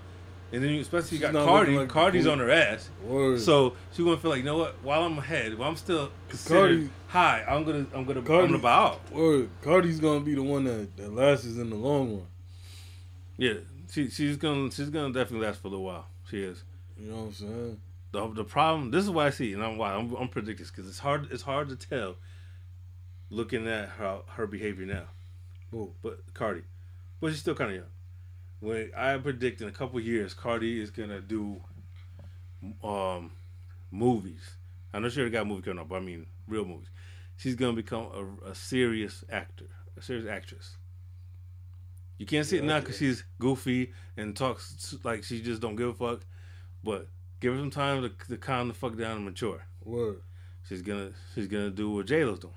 and then you, especially you got Cardi. like Cardi's on her ass, Word. so she gonna feel like, you know what? While I'm ahead, while I'm still considered Cardi- high, I'm gonna, I'm gonna, Cardi- I'm gonna bow out. Word. Cardi's gonna be the one that, that lasts in the long run. Yeah, she, she's gonna, she's gonna definitely last for a little while. She is. You know what I'm saying? The, the problem. This is why I see, and I'm why I'm, I'm predicting this because it's hard. It's hard to tell. Looking at her her behavior now. Who? but Cardi, but she's still kind of young. When I predict in a couple years, Cardi is gonna do um movies. I know she already got a movie coming up, but I mean real movies. She's gonna become a, a serious actor, a serious actress. You can't see it Yeah, now because she's goofy and talks like she just don't give a fuck. But give her some time to, to calm the fuck down and mature. Word. She's gonna she's gonna do what J Lo's doing.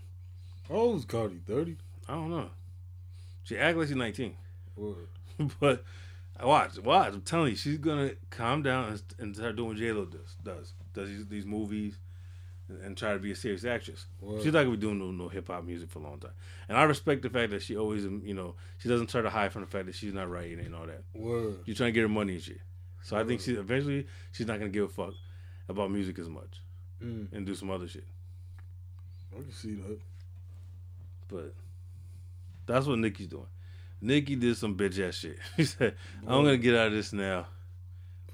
How old is Cardi? 30? I don't know. She act like she's nineteen. Word. but watch, watch. I'm telling you, she's gonna calm down and, and start doing what J Lo does. Does does these, these movies and, and try to be a serious actress. Word. She's not gonna be doing no, no hip hop music for a long time. And I respect the fact that she always, um, you know, she doesn't try to hide from the fact that she's not writing and all that. Word. She's trying to get her money and shit. So I think she eventually she's not gonna give a fuck about music as much Mm, and do some other shit. I can see that. But that's what Nicki's doing. Nicki did some bitch ass shit. She said, "I'm gonna get out of this now."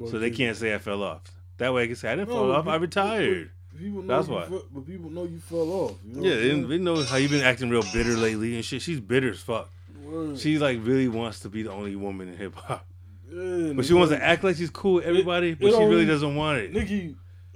so they can't say I fell off. That way I can say I didn't No, fall off. I retired. People know That's you why. fe- but people know you fell off. You know Yeah, what I'm they, saying? they know how you been acting real bitter lately and shit. She's bitter as fuck. Word. She like really wants to be the only woman in hip hop, yeah, but she wants to act like she's cool with everybody, it but she really only- doesn't want it. Nicki,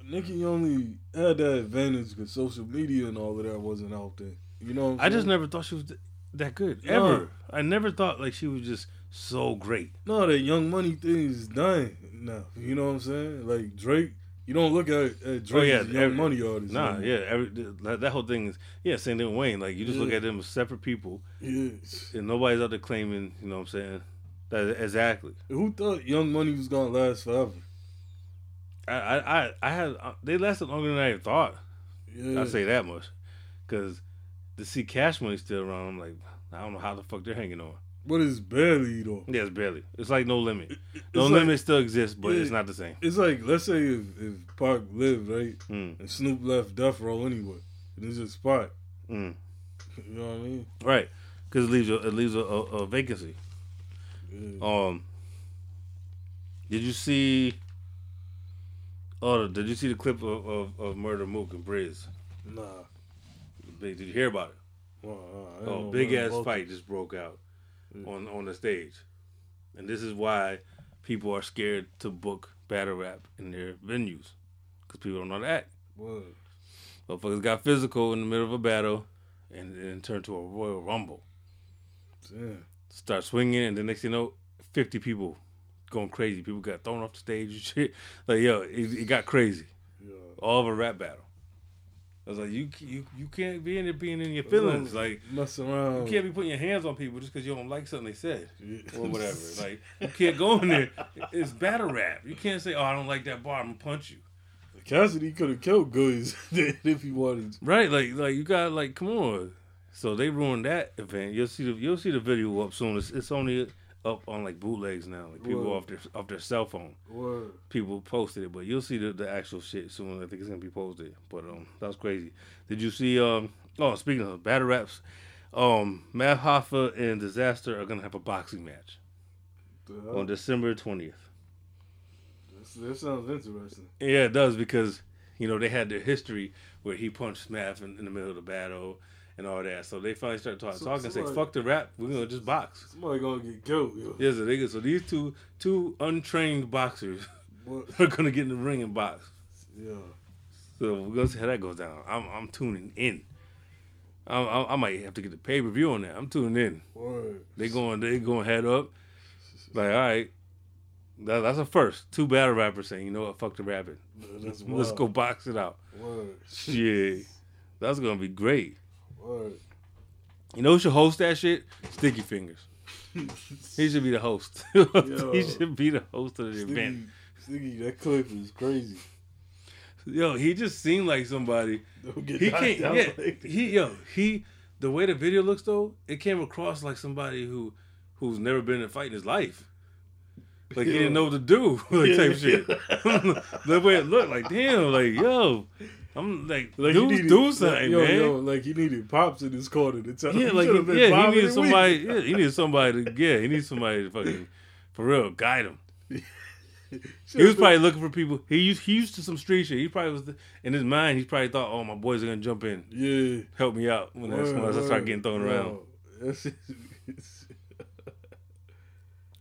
Nicki only had that advantage because social media and all of that wasn't out there. You know, I just never thought she was th- that good No. ever. I never thought like she was just so great. no that Young Money thing is dying now. You know what I'm saying? Like Drake, you don't look at, at Drake Oh, yeah, Young every- Money artist. Nah, anymore. yeah, every, that, that whole thing is yeah. Same thing with Wayne. Like you just look at them as separate people, Yes. and nobody's out there claiming. You know what I'm saying? That exactly. Who thought Young Money was gonna last forever? I I I, I had uh, they lasted longer than I thought. Yeah. I say that much, because to see Cash Money still around, I'm like, I don't know how the fuck they're hanging on. but it's barely though. Yeah, it's barely. It's like no limit. No like- limit still exists, but Yeah. it's not the same. It's like let's say if if Pac lived right Mm, and Snoop left Death Row anyway, and it's just Pac. mm. You know what I mean? Right, because it leaves a, it leaves a, a, a vacancy. Yeah. Um, did you see? Oh, did you see the clip of, of, of Murda Mook and Briz? Nah. Did you hear about it? Wow, I Oh, big ass fight just broke out Mm. on on the stage, and this is why people are scared to book battle rap in their venues because people don't know how to act. Word. Motherfuckers got physical in the middle of a battle, and then turned to a royal rumble. Damn. Start swinging, and the next thing you know, fifty people going crazy. People got thrown off the stage and shit. Like yo, it, it got crazy. Yeah. All of a rap battle. I was like, you you you can't be in there being in your feelings. Like mess around. you can't be putting your hands on people just because you don't like something they said. Yeah. or whatever. Like you can't go in there. It's battle rap. You can't say, "Oh, I don't like that bar. I'm gonna punch you." Cassidy could have killed Goodz if he wanted. to. Right? Like, like you got like, come on. So they ruined that event. You'll see the you'll see the video up soon. It's, it's only up on like bootlegs now. Like people Word. off their off their cell phone. Word. People posted it, but you'll see the, the actual shit soon. I think it's gonna be posted. But um, that was crazy. Did you see um? Oh, speaking of battle raps, um, Math Hoffa and Disaster are gonna have a boxing match hell? on December twentieth. That sounds interesting. Yeah, it does because you know they had their history where he punched Math in, in the middle of the battle and all that. So they finally started talking, So- talking and say, "Fuck the rap, we're gonna just box." Somebody gonna get killed, yo. Yeah, so, they, so these two two untrained boxers What? are gonna get in the ring and box. Yeah. So we're gonna see how that goes down. I'm I'm tuning in. I, I, I might have to get the pay per view on that. I'm tuning in. Word. They going they going head up. Like all right, that, that's a first. Two battle rappers saying, "You know what? Fuck the rapping. Let's go box it out." Word. Yeah, that's gonna be great. Word. You know who should host that shit? Sticky Fingaz. He should be the host. he should be the host of the event. Sticky, Sticky, that clip is crazy. Yo, he just seemed like somebody. He can't. Yeah, like he yo he. The way the video looks though, it came across like somebody who, who's never been in a fight in his life. Like he didn't know what to do, like type shit. the way it looked, like damn, like yo, I'm like, Like he do needed- do something, yo, man. Yo, like he needed pops in his corner to tell him. Yeah, he like should've been yeah, he needed somebody. Yeah, he needed somebody to. Yeah, he needs somebody to fucking for real guide him. He was probably looking for people. He used he used to some street shit. He probably was in his mind. He probably thought, "Oh, my boys are gonna jump in, Yeah. help me out when, I start getting thrown around." that's-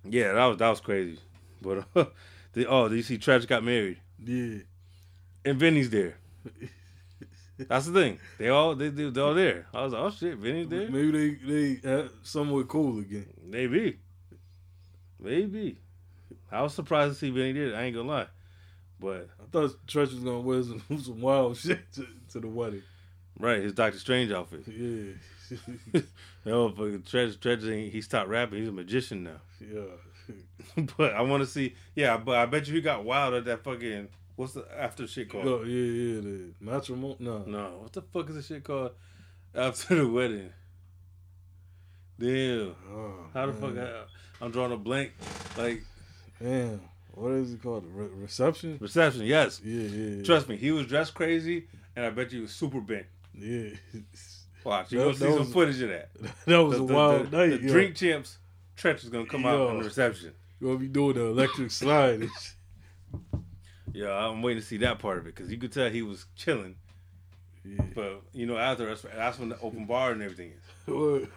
Yeah, that was that was crazy. But uh, the, oh, did you see Treach got married yeah. and Vinny's there? That's the thing. They all they they they all there. I was like, oh shit, Vinny's there. Maybe they they uh, somewhat cool again. Maybe. Maybe. I was surprised to see Vinny did it. I ain't gonna lie. But I thought Treach was gonna wear some, some wild shit to, to the wedding. right, his Doctor Strange outfit. Yeah. No, but Treach Treach ain't- he stopped rapping. He's a magician now. yeah. but I want to see. Yeah, but I bet you he got wild at that fucking. What's the after shit called? Oh, yeah, yeah, the matrimony. No. No, what the fuck is the shit called after the wedding? Damn, Oh, how the man. fuck? I, I'm drawing a blank. Like Damn. What is it called? Re- reception? reception. Yes, Yeah, yeah. yeah. trust me, he was dressed crazy, and I bet you he was super bent. Yeah. Watch, you That- gonna see some was- footage of that. that was The, a the- wild the- night. The yo. drink champs, Treach is gonna come out on the reception. You gonna be doing the electric slide. Yeah, I'm waiting to see that part of it because you could tell he was chilling. yeah. But you know, after that's, that's when the open bar and everything is.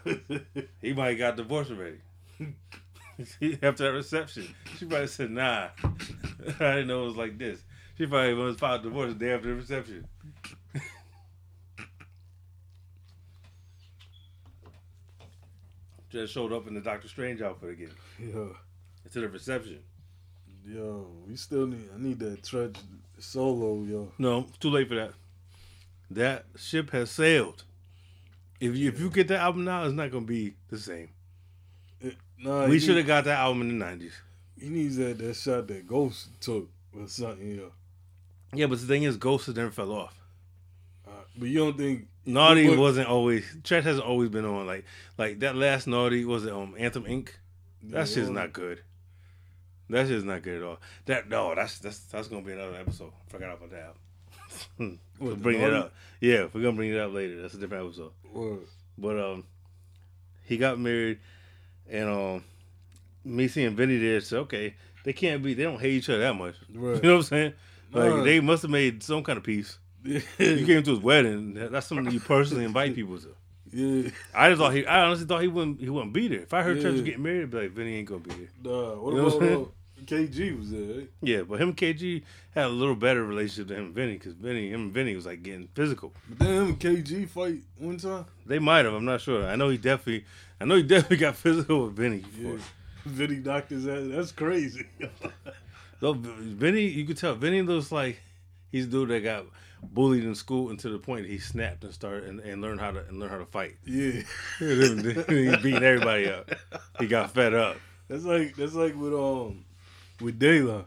He might have got divorced already. After that reception, she probably said, "Nah, I didn't know it was like this." She probably was filed divorce the day after the reception. Just showed up in the Doctor Strange outfit again yo, to the reception. Yo, we still need. I need that Treach solo, yo. No, too late for that. That ship has sailed. If you if you get that album now, it's not gonna be the same. It- nah, we should have got that album in the nineties. He needs that that shot that Ghost took or something, yo. Yeah, but the thing is, Ghost has never fell off. Uh, but you don't think Naughty wasn't always. Chet hasn't always been on like like that last Naughty was it um Anthem Inc. That shit's not good. That shit's not good at all. That no, that's that's that's gonna be another episode. Forgot about that. we'll bring it up. Yeah, we're gonna bring it up later. That's a different episode. Word. But um, he got married, and um, me seeing Vinny there said, okay, they can't be. They don't hate each other that much. Right. You know what I'm saying? Like Nah. they must have made some kind of peace. You came to his wedding. That's something you personally invite people to. Yeah. I just thought he. I honestly thought he wouldn't. He wouldn't be there. If I heard Yeah. Was getting married, I'd be like, Vinny ain't gonna be there. Nah. What You know what about uh, KG was there? Right? Yeah, but him and KG had a little better relationship than him and Vinny because Vinny, him and Vinny was like getting physical. But then him and KG fight one time. They might have. I'm not sure. I know he definitely. I know he definitely got physical with Vinny. Yeah. Before. Vinny knocked his ass. That's crazy. So Vinny, you could tell Vinny looks like he's the dude that got bullied in school and to the point he snapped and started and, and learned how to and learned how to fight. yeah. he beating everybody up. He got fed up. That's like that's like with um with Dayla.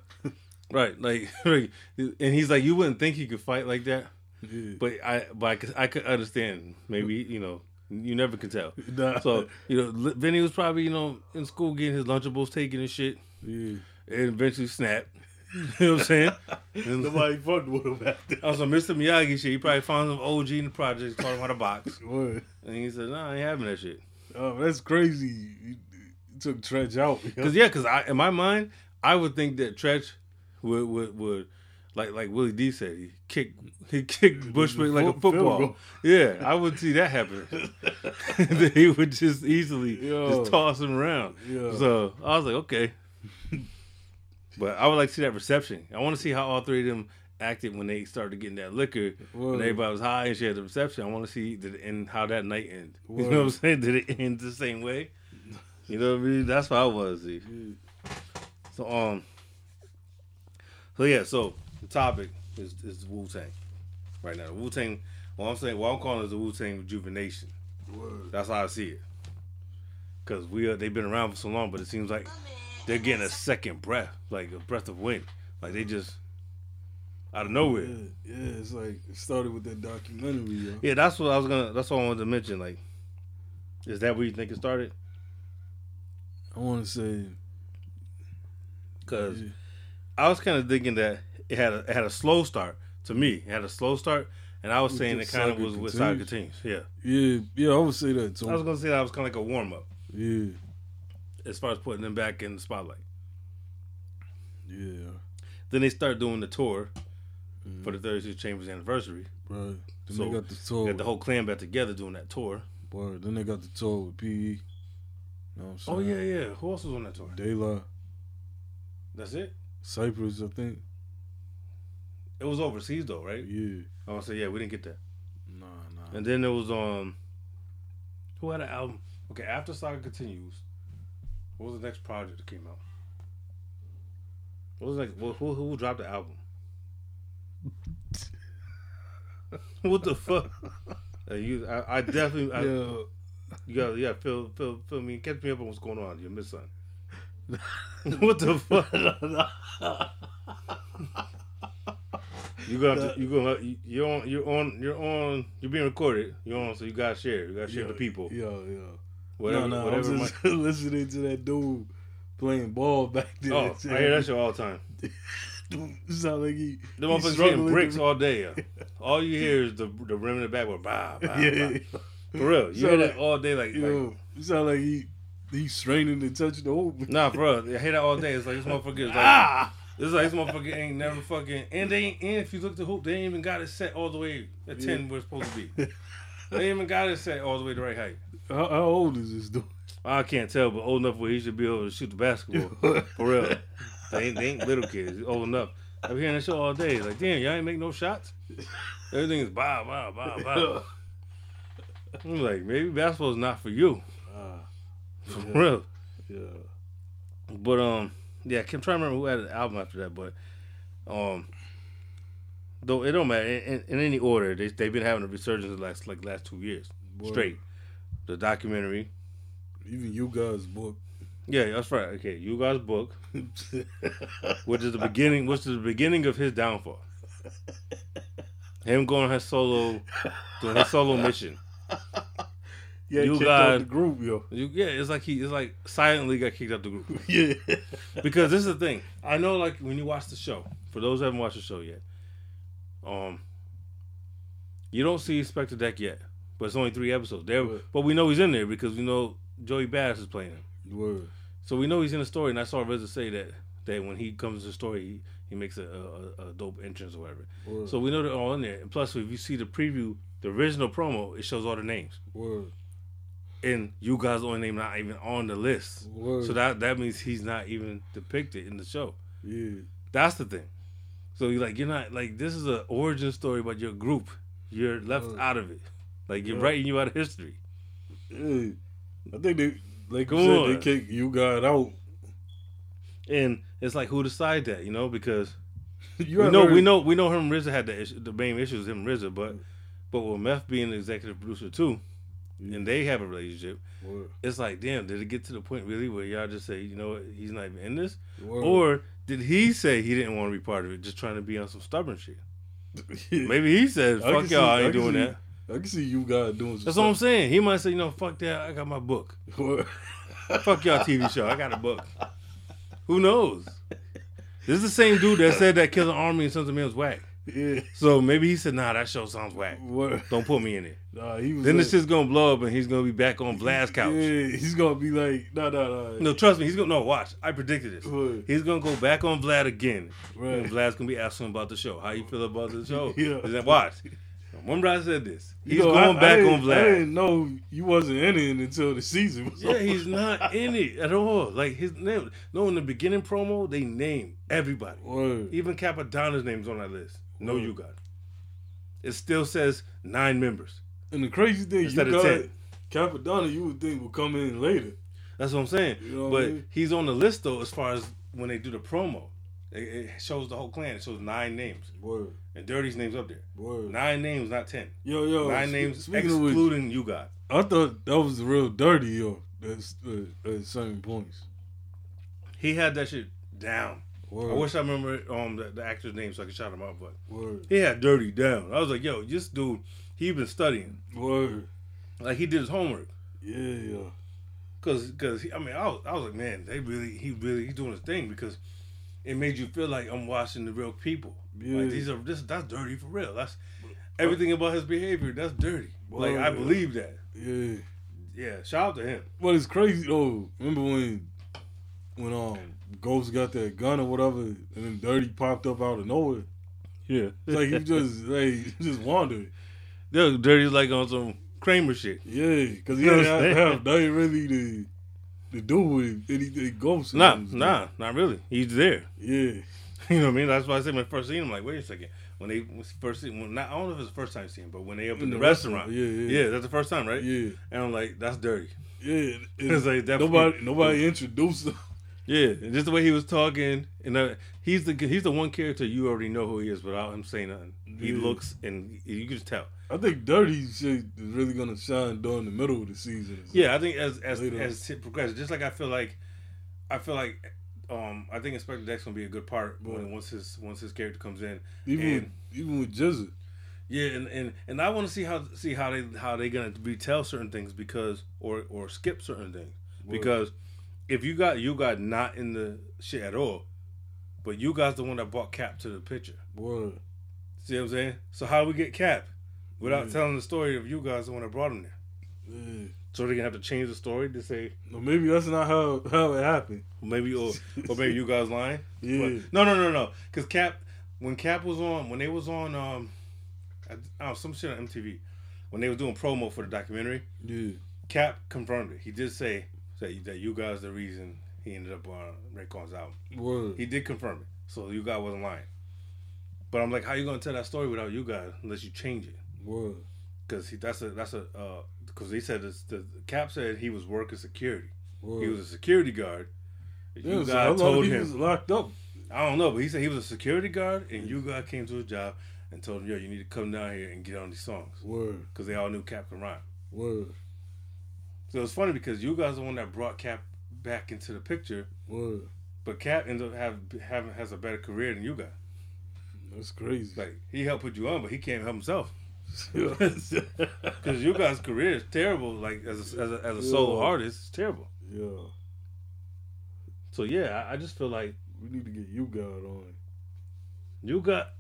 Right, like, like, and he's like, you wouldn't think he could fight like that, Yeah. but I, but I could, I could understand. Maybe you know, you never can tell. Nah. So you know, Vinny was probably you know in school getting his Lunchables taken and shit, yeah. and eventually snapped. you know what I'm saying? And Nobody fucked with him after. That. Also, Mr. Miyagi shit. He probably found some OG in the projects, taught him how to box, and he said, "Nah, I ain't having that shit." Oh, that's crazy. You, you took Treach out. Cause yeah, cause I in my mind, I would think that Treach would would, would like like Willie D said, he kicked he kicked Bushwick like a football. Yeah, I would see that happen. that he would just easily Yo. just toss him around. Yeah. So I was like, okay. but I would like to see that reception. I want to see how all three of them acted when they started getting that liquor. When Word. everybody was high and she had the reception. I want to see did it end how that night end. You know what I'm saying? Did it end the same way? You know what I mean? That's what I to see. So um, so yeah, so the topic is is Wu Tang right now. Wu Tang. What I'm saying, what I'm calling is the Wu Tang rejuvenation. Word. That's how I see it. Cause we are, they've been around for so long, but it seems like they're getting a second breath, like a breath of wind. Like they just out of nowhere. Yeah, yeah, it's like it started with that documentary, yo. Yeah, that's what I was gonna. That's what I wanted to mention. Like, is that where you think it started? I want to say, Because yeah, I was kind of thinking that it had a it had a slow start to me. It had a slow start, and I was With saying it kind of was with Saga continues. continues. Yeah, yeah, yeah, I would say that too. I was gonna say that was kind of like a warm up yeah, as far as putting them back in the spotlight. yeah, Then they start doing the tour for the mm-hmm. 36 Chambers anniversary. right. Then So, they got the tour. got the whole clan back together doing that tour. Word. Then they got the tour with PE. You know what I'm saying? Oh yeah, yeah. Who else was on that tour? De La, That's it. Cypress, I think. It was overseas though, right? Yeah. I want to say yeah, we didn't get that. Nah, nah. And then there was um, who had an album? Okay, after Saga continues, what was the next project that came out? What was like? Who who, who dropped the album? what the fuck? Uh, you, I, I definitely, I, yeah. you got, yeah, fill, fill, fill me, catch me up on what's going on. You're son. what the fuck? You gonna, to, you gonna, you- you're on, you're on, you're on, you're being recorded. You're on, so you gotta share. You gotta share yeah, the people. Yeah, yeah. Whatever, no, no, whatever. I'm just listening to that dude playing ball back there. oh, I hear that shit all the time. Sound like he. The he motherfuckers hitting bricks all day. Yeah. All you hear is the the rim in the back with bah, bah, Yeah, bah. For real, you Sound hear like- that all day. Like, like Yo, you sound like he he's straining to touch the hoop. nah, bro. I hear that all day. It's like this motherfucker is like. Ah! This is like this motherfucker ain't never fucking and they ain't, and if you look at the hoop, they ain't even got it set all the way at ten Yeah. where it's supposed to be. they ain't even got it set all the way the right height. How, how old is this dude? I can't tell, but old enough where he should be able to shoot the basketball. For real. They ain't, they ain't little kids. He's old enough. I'm hearing that shit all day. Like, damn, y'all ain't make no shots? Everything is bow, bow, bow, bow. I'm like, maybe basketball's not for you. For yeah, real. yeah. But um, yeah, I'm trying to remember who had an album after that. But um, though it don't matter in, in, in any order. They they've been having a resurgence the last like last two years Boy, straight. The documentary, Even U-God's book. yeah, that's right. Okay, U-God's book, which is the beginning, which is the beginning of his downfall. Him going his solo, doing his solo mission. Yeah, You out the group, yo. You, yeah, it's like he, it's like silently got kicked out the group. Yeah. because this is the thing. I know, like when you watch the show. For those who haven't watched the show yet, um, you don't see Spectre Deck yet, but it's only three episodes. There, but we know he's in there because we know Joey Bada$$ is playing him. Word. So we know he's in the story. And I saw RZA say that that when he comes to the story, he, he makes a, a, a dope entrance or whatever. Word. So we know they're all in there. And plus, if you see the preview the original promo, it shows all the names, Word. And U-God's only name not even on the list. Word. So that that means he's not even depicted in the show. yeah. That's the thing. So you like you're not like this is an origin story about your group. You're left Word. out of it. Like you're Yeah. writing you out of history. Yeah. I think they like Come said, on. they kick you got out. And it's like who decide that, you know? Because you we know we know we know him and RZA had the issue, the main issue is him and RZA, but but with Meth being the executive producer too, and they have a relationship, Word. it's like damn, did it get to the point really where y'all just say, you know what, he's not even in this, Word. or did he say he didn't want to be part of it, just trying to be on some stubborn shit? Maybe he said, "Fuck y'all, I I ain't can doing see- that." I can see you guys doing some That's what I'm saying. He might say, you know, fuck that, I got my book. Fuck y'all TV show, I got a book. Who knows? This is the same dude that said that Killarmy and Sons of Men was whack. Yeah. So maybe he said, nah, that show sounds whack. Word. Don't put me in it. Nah, he was Then like, this shit's gonna blow up and he's gonna be back on Vlad's couch. Yeah, he's gonna be like, nah, nah, nah. No, trust me, he's gonna no watch. I predicted this. He's gonna go back on Vlad again. Right. And Vlad's gonna be asking about the show. How you feel about the show? Yeah. That watch? Remember I said this. He's You know, going I- I back didn't- on I didn't know you wasn't in it until the season was Yeah, over. he's not in it at all. Like his name. No, in the beginning promo, they name everybody. Word. Even Cappadonna's name's on that list. No, you got. It still says nine members. And the crazy thing, Instead you got 10. Cappadonna, you would think would come in later. That's what I'm saying. You know what but I mean? he's on the list though, as far as when they do the promo. It, it shows the whole clan. It shows nine names, Word. and Dirty's name's up there. Word. Nine names, not ten. Yo, yo. nine spe- names, which, excluding U-God. I thought that was real dirty, yo. That's uh, at certain points. He had that shit down. Word. I wish I remember um the, the actor's name so I could shout him out, but Word. he had Dirty down. I was like, yo, this dude, he been studying. Word. Like he did his homework. Yeah, yeah. Cause, cause he, I mean, I was, I was like, man, they really, he really, he's doing his thing because it made you feel like I'm watching the real people. Yeah. Like these are, this, that's dirty for real. That's everything about his behavior. That's dirty. Like I believe that. Yeah. Yeah, shout out to him. But it's crazy though. Remember when when um Ghost got that gun or whatever, and then Dirty popped up out of nowhere. Yeah, It's like he just like just wandered. yeah, dirty's like on some Kramer shit. Yeah, because he you didn't have, have nothing really to to do with anything Ghost. Nah, nah, not really. He's there. Yeah, You know what I mean? That's why I said when I first seen him, like, wait a second. When they first seen, when not, I don't know if it's the first time seeing but when they opened In the, the restaurant, restaurant, yeah, yeah. yeah, that's the first time, right? yeah, And I'm like, that's dirty. yeah. It's like that- nobody nobody introduced him. Yeah, just the way he was talking, and uh, he's the he's the one character you already know who he is without him saying nothing. He Yeah. looks and you can just tell. I think Dirty shit is really gonna shine during the middle of the season. Yeah, I think as as Later as it progresses, just like I feel like, I feel like, um, I think Inspectah Deck's gonna be a good part when once his once his character comes in. even and- with, even with GZA. Yeah, and, and, and I want to see how see how they how they gonna retell certain things because or or skip certain things because if you got you got not in the shit at all, but U-God's the one that brought Cap to the picture. Word. See what I'm saying? So how do we get Cap without Yeah. telling the story of U-God's the one that brought him there? Yeah. So they're gonna have to change the story to say No, maybe that's not how how it happened. maybe or or maybe you guys lying. Yeah. But- no, no, no, no. Because Cap, when Cap was on, when they was on, um, I, I don't know, some shit on MTV, when they was doing promo for the documentary, Yeah. Cap confirmed it. He did say that that U-God's the reason he ended up on Raekwon's album. Word. He did confirm it, so you guys wasn't lying. But I'm like, how you gonna tell that story without you guys unless you change it? Word. Because that's a that's a uh, because he said this, the Cap said he was working security. Word. He was a security guard. yeah, You guys told he him. was locked up. I don't know, but he said he was a security guard, and you guys came to his job and told him, "Yo, you need to come down here and get on these songs," Word. because they all knew Cap could rhyme. Word. So it's funny because you guys are the one that brought Cap back into the picture, Word. but Cap ends up have having has a better career than U-God. That's crazy. Like he helped put you on, but he can't help himself because U-God's career is terrible. Like as a, as a, as a solo artist, it's terrible. yeah. So yeah, I, I just feel like We need to get U-God on. you got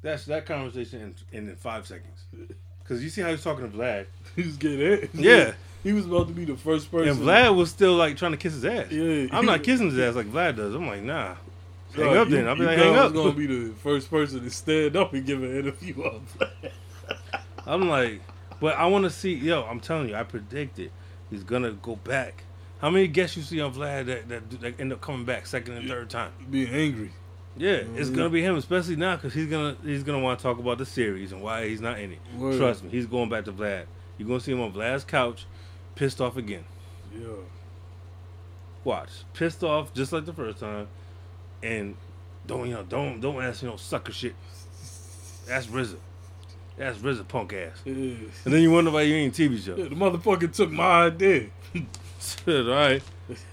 that's that conversation in, in, in five seconds. Because you see how he's talking to Vlad. He's getting it. Yeah. He was about to be the first person. And Vlad was still like trying to kiss his ass. Yeah. I'm not kissing his ass like Vlad does. I'm like, nah. Nah, Hang up you- then. I'll be like, hang was up. gonna be the first person to stand up and give an interview on Vlad. I'm like, but I want to see. Yo, I'm telling you, I predicted he's gonna go back. How many guests you see on Vlad that that, that end up coming back second and third time? Being angry. Yeah, it's Mhm. gonna be him, especially now because he's gonna he's gonna want to talk about the series and why he's not in it. Word. Trust me, he's going back to Vlad. You're gonna see him on Vlad's couch, pissed off again. Yeah. Watch, pissed off just like the first time, and don't you know don't don't ask you know sucker shit. That's RZA. That's RZA punk ass. Yeah. And then you wonder why you ain't TV show. Yeah, the motherfucker took my idea. all right.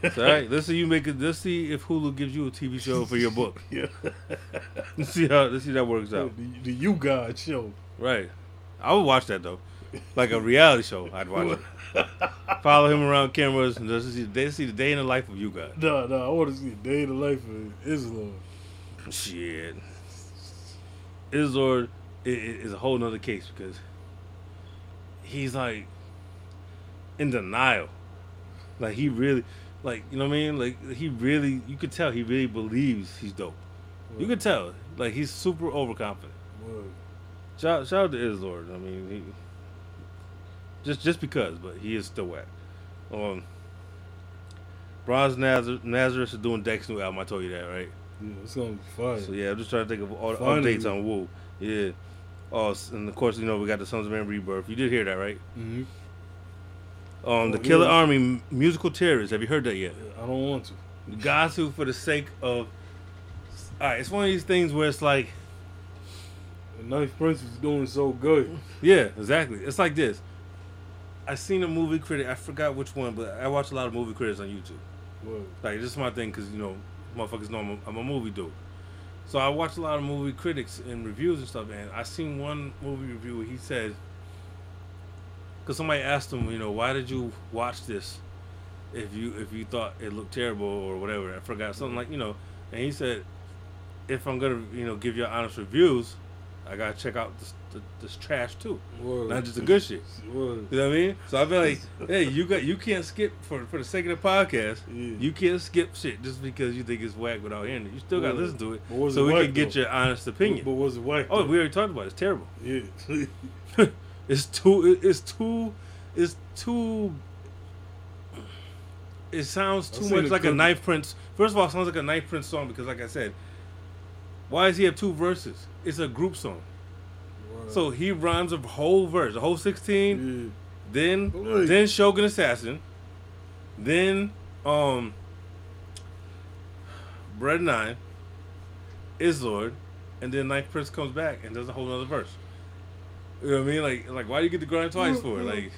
All right. Let's see you make it. Let's see if Hulu gives you a TV show for your book. yeah. Let's see how let's see how that works out. The, the U-God show. Right. I would watch that though, like a reality show. I'd watch it. Follow him around cameras and just see, they see the day in the life of you guys. Nah, nah, I want to see the day in the life of Islord. Shit. Islord i- i- is a whole nother case because he's like in denial. Like he really, like you know what I mean. Like he really, you could tell he really believes he's dope. You could tell, like he's super overconfident. Word. Shout, shout out to Islord. I mean, he, just just because, but he is still whack. Um, Bronze Nazareth, Nazareth is doing Dex new album. I told you that, right? Yeah, it's gonna be fire. So yeah, I'm just trying to think of all the Finally. updates on Wu. Yeah. Oh, and of course, you know we got the Sons of Man rebirth. You did hear that, right? hmm Um, the Oh, Killarmy yeah. Army musical terrorists. Have you heard that yet? I don't want to. Got to for the sake of. All right, it's one of these things where it's like, The Ninth Prince was doing so good. yeah, exactly. It's like this. I seen a movie critic. I forgot which one, but I watch a lot of movie critics on YouTube. Like this is my thing because you know, motherfuckers know I'm a, I'm a movie dude. So I watch a lot of movie critics and reviews and stuff, and I seen one movie review where he said, because somebody asked him, you know, why did you watch this if you if you thought it looked terrible or whatever? I forgot something like you know, and he said, if I'm gonna you know give you honest reviews, I gotta check out this, this, this trash too, Word. not just the good shit. Word. You know what I mean? So I feel like, hey, you got you can't skip for for the sake of the podcast. Yeah. You can't skip shit just because you think it's whack without hearing it. You still got to listen to it, so it we whack, can get though? your honest opinion. But was it white? oh, we already talked about it. It's terrible. Yeah. it's too. It's too. It's too. It sounds too much like a Ninth Prince. First of all, it sounds like a Ninth Prince song because, like I said, why does he have two verses? It's a group song. So he rhymes a whole verse, a whole sixteen. yeah. Then Right. then Shogun Assassin. Then um Bread Nine, Islord. and then Ninth Prince comes back and does a whole other verse. You know what I mean? Like like why do you get the grind twice for it? Like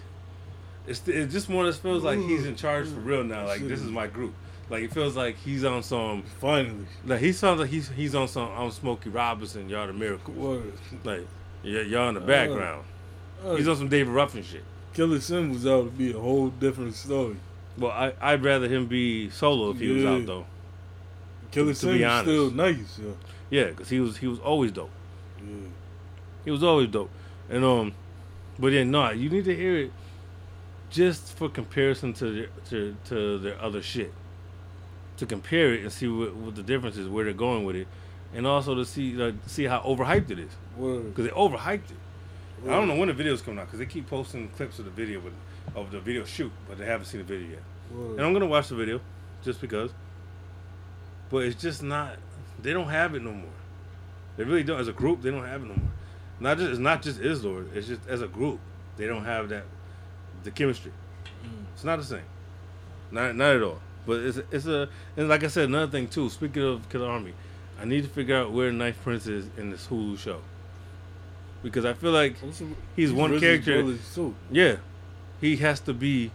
it's it just more or less feels like he's in charge for real now. Like this is my group. Like it feels like he's on some Finally. like he sounds like he's he's on some on Smokey Robinson, y'all the miracle. Like y- y'all in the background. Uh, He's on some David Ruffin shit. Killa Sin was out to be a whole different story. Well, I, I'd rather him be solo if he was out though. Killer To Sim be was still nice. Yeah. Yeah, because he was he was always dope. yeah. He was always dope. And um, but then no, you need to hear it just for comparison to their, to to their other shit. To compare it and see what, what the difference is, where they're going with it, and also to see like, see how overhyped it is. Because they overhyped it. I don't know when the video's coming out because they keep posting clips of the video with, of the video shoot, but they haven't seen the video yet. Word. And I'm gonna watch the video, just because. But it's just not. They don't have it no more. They really don't. As a group, they don't have it no more. Not just. It's not just Islord. It's just as a group, they don't have that. The chemistry. Mm. It's not the same. Not not at all. But it's it's a and like I said, another thing too. Speaking of Killarmy, I need to figure out where Ninth Prince is in this Hulu show. Because I feel like Also, he's one character. too. Yeah, he has to be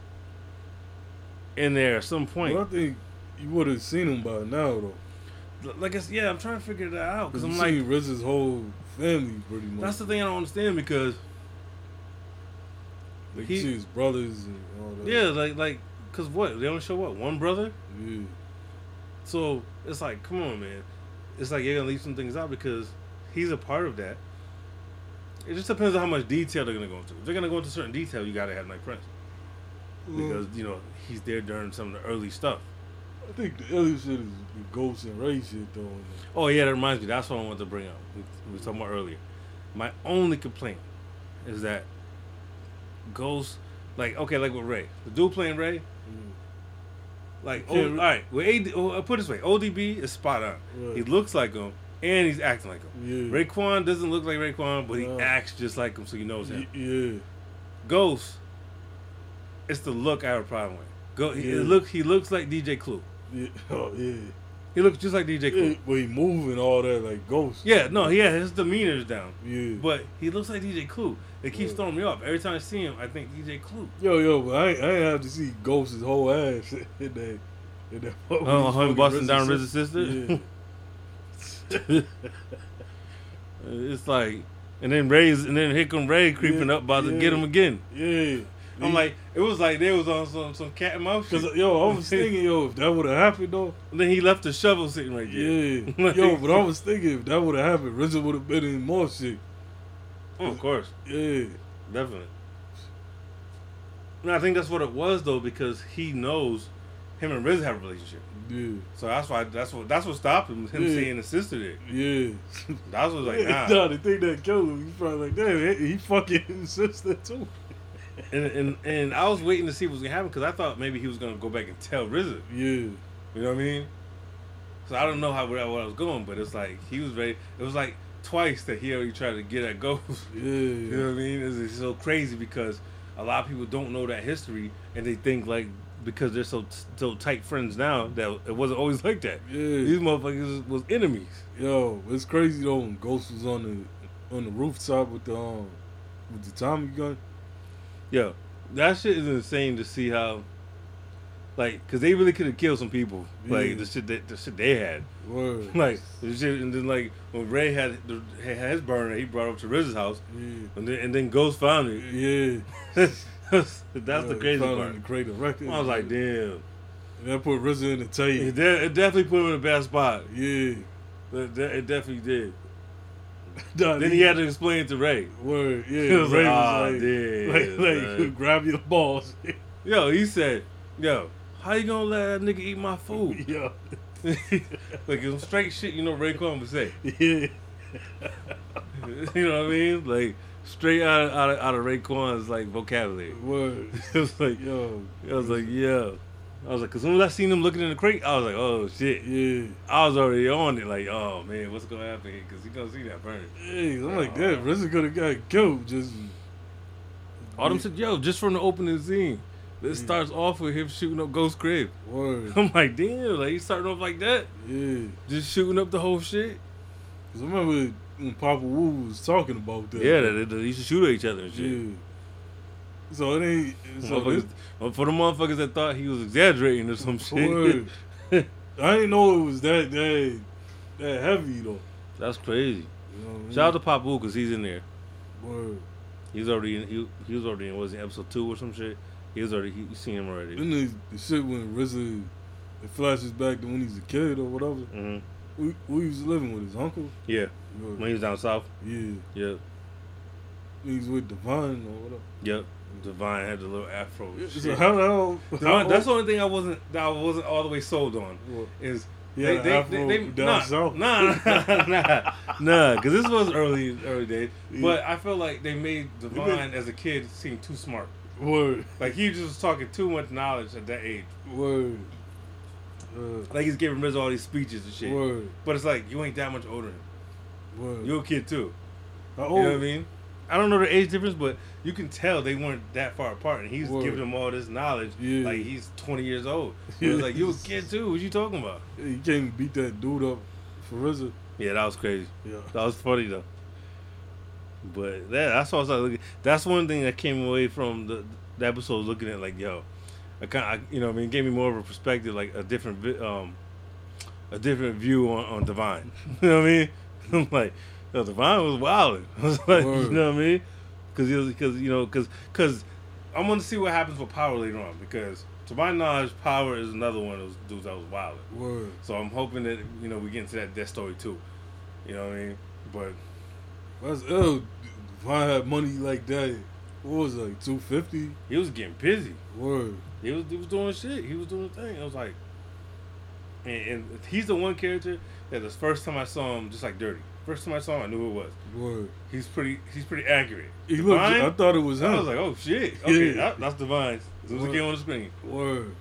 in there at some point. But I think you would have seen him by now, though. like I said, yeah, I'm trying to figure that out because I'm like, RZA's whole family pretty much. that's the thing I don't understand because like, he- you see his brothers and all that. yeah, like like because what they only show what one brother, Yeah. so it's like come on, man, it's like you're gonna leave some things out because he's a part of that. It just depends on how much detail they're gonna go into. If they're gonna go into certain detail, you gotta have Ninth Prince mm. because you know he's there during some of the early stuff. I think the other shit is the Ghost and Ray shit, though. Oh yeah, that reminds me. That's what I wanted to bring up. We, we were talking about earlier. My only complaint is that Ghost, like okay, like with Ray, the dude playing Ray, mm. Like oh, all right, with AD, oh, I'll put it this way, ODB is spot on. Right. He looks like him and he's acting like him. Yeah. Raekwon doesn't look like Raekwon, but he No. acts just like him, so you know him. Yeah. Ghost, it's the look I have a problem with. Go, he, Yeah. it look, he looks like DJ Clue. Yeah. Oh yeah. He looks just like DJ Clue. yeah. But he moving all that like ghost. Yeah, no, yeah, his demeanor's down. Yeah. But he looks like DJ Clue. It keeps Yeah. throwing me off. Every time I see him, I think DJ Clue. Yo, yo, but I, ain't- I ain't have to see Ghost's whole ass in that. In that Oh, him busting down RZA RZA's sister? Yeah. It's like, and then Ray's, and then here come Ray creeping Yeah, up, about to get him again. yeah. I'm like, it was like they was on some some cat and mouse shit. Cause yo, I was thinking, yo, if that would have happened though, And then he left the shovel sitting right there. yeah, Like- yo, but I was thinking if that would have happened, RZA would have been in more shit. Oh, of course, Yeah, definitely. And I think that's what it was though, because he knows him and Riz have a relationship. yeah, So that's why that's what that's what stopped him. Him Yeah. seeing his sister there. yeah. That was like nah. nah, the thing that killed him, he's probably like, damn, he fucking his sister too. And, and and I was waiting to see what was gonna happen because I thought maybe he was gonna go back and tell RZA. Yeah, You know what I mean? So I don't know how where I was going, but it's like he was ready. It was like twice that he already tried to get at Ghost. yeah, You know what I mean? It's, it's so crazy because a lot of people don't know that history and they think like because they're so so tight friends now that it wasn't always like that. Yeah. These motherfuckers was enemies. Yo, it's crazy though. When Ghost was on the on the rooftop with the um with the Tommy gun. Yo, that shit is insane to see how. Like, cause they really could have killed some people. Like Yeah. the shit that the shit they had. Word. Like the shit, and then like when Ray had the, had his burner, he brought it up to Riz's house, Yeah. and then and then Ghost found it. Yeah. That's the Yeah, crazy part. create record. I was like, damn. And that put RZA in the It, tape. de- it definitely put him in a bad spot. Yeah. It, de- it definitely did. Nah, Then he had to explain it to Ray. Word. Yeah. Was Ray like, was "Ah, like, damn, like, like son." grab your balls. Yo, he said, yo, how you gonna let that nigga eat my food? yeah. like some straight shit, you know Raekwon would say. Yeah. you know what I mean? Like straight out of, out of, out of Raekwon's like vocabulary. Word. it was like, Yo. I was like, yeah. I was like, cause soon as I seen him looking in the crate, I was like, oh shit. Yeah. I was already on it, like, oh man, what's gonna happen here? Cause he gonna see that burn. Hey, I'm like, damn, this is gonna got killed. Just. All them said, yo, just from the opening scene. This starts off with him shooting up Ghost Crib. Word. I'm like, damn, like he starting off like that, Yeah. just shooting up the whole shit. Cause I remember when Papa Wu was talking about that. Yeah, they, they used to shoot at each other and shit. Yeah. So it ain't. So Motherfuckers- this, for the motherfuckers that thought he was exaggerating or some shit. I didn't know it was that that that heavy though. That's crazy. You know I mean? Shout out to Pop Wu because he's in there. Word. He was already in. He, he was already in. Was it episode two or some shit? He was already. He, you seen him already. Then the, the shit when RZA it flashes back to when he's a kid or whatever. hmm We we was living with his uncle. Yeah, Word. when he was down south. Yeah. Yep, He was with Divine or whatever. yep. Divine had the little afro. So how the? Divine, that's the only thing I wasn't. That I wasn't all the way sold on. What? Is Yeah, they, they, they, down nah, south. Nah, nah, nah, nah. Because this was early, early days. Yeah. But I feel like they made Divine as a kid seem too smart. Word. Like he just was talking too much knowledge at that age. Word. Like he's giving Riz all these speeches and shit. word. But it's like you ain't that much older. Word. You're a kid too. How You know what I mean? I don't know the age difference, but you can tell they weren't that far apart, and he's Word. giving them all this knowledge. Yeah. Like he's 20 years old. It was like you a kid too. What you talking about? You can't beat that dude up for RZA. Yeah, that was crazy. Yeah. That was funny though. But that, that's what I was looking. That's one thing that came away from the, the episode, looking at like, yo, I kind, of, you know, I mean, it gave me more of a perspective, like a different, um, a different view on, on Divine. you know what I mean? I'm like, yo, Divine was wild. I was like, you know what I mean? Because he was, because you know, because because I'm gonna see what happens with Power later on. Because to my knowledge, Power is another one of those dudes that was wild. Word. So I'm hoping that you know we get into that death story too. You know what I mean? But That's ill. If I had money like that, what was it, like two fifty? he was getting busy. Word. He was he was doing shit. He was doing thing. I was like, and, and he's the one character that the first time I saw him, just like Dirty, First time I saw him, I knew who it was. Word. He's pretty. He's pretty accurate. He looked. Divine? I thought it was him. I was like, oh shit. Okay, Yeah. that, that's Divine. As soon as he on the screen. Word.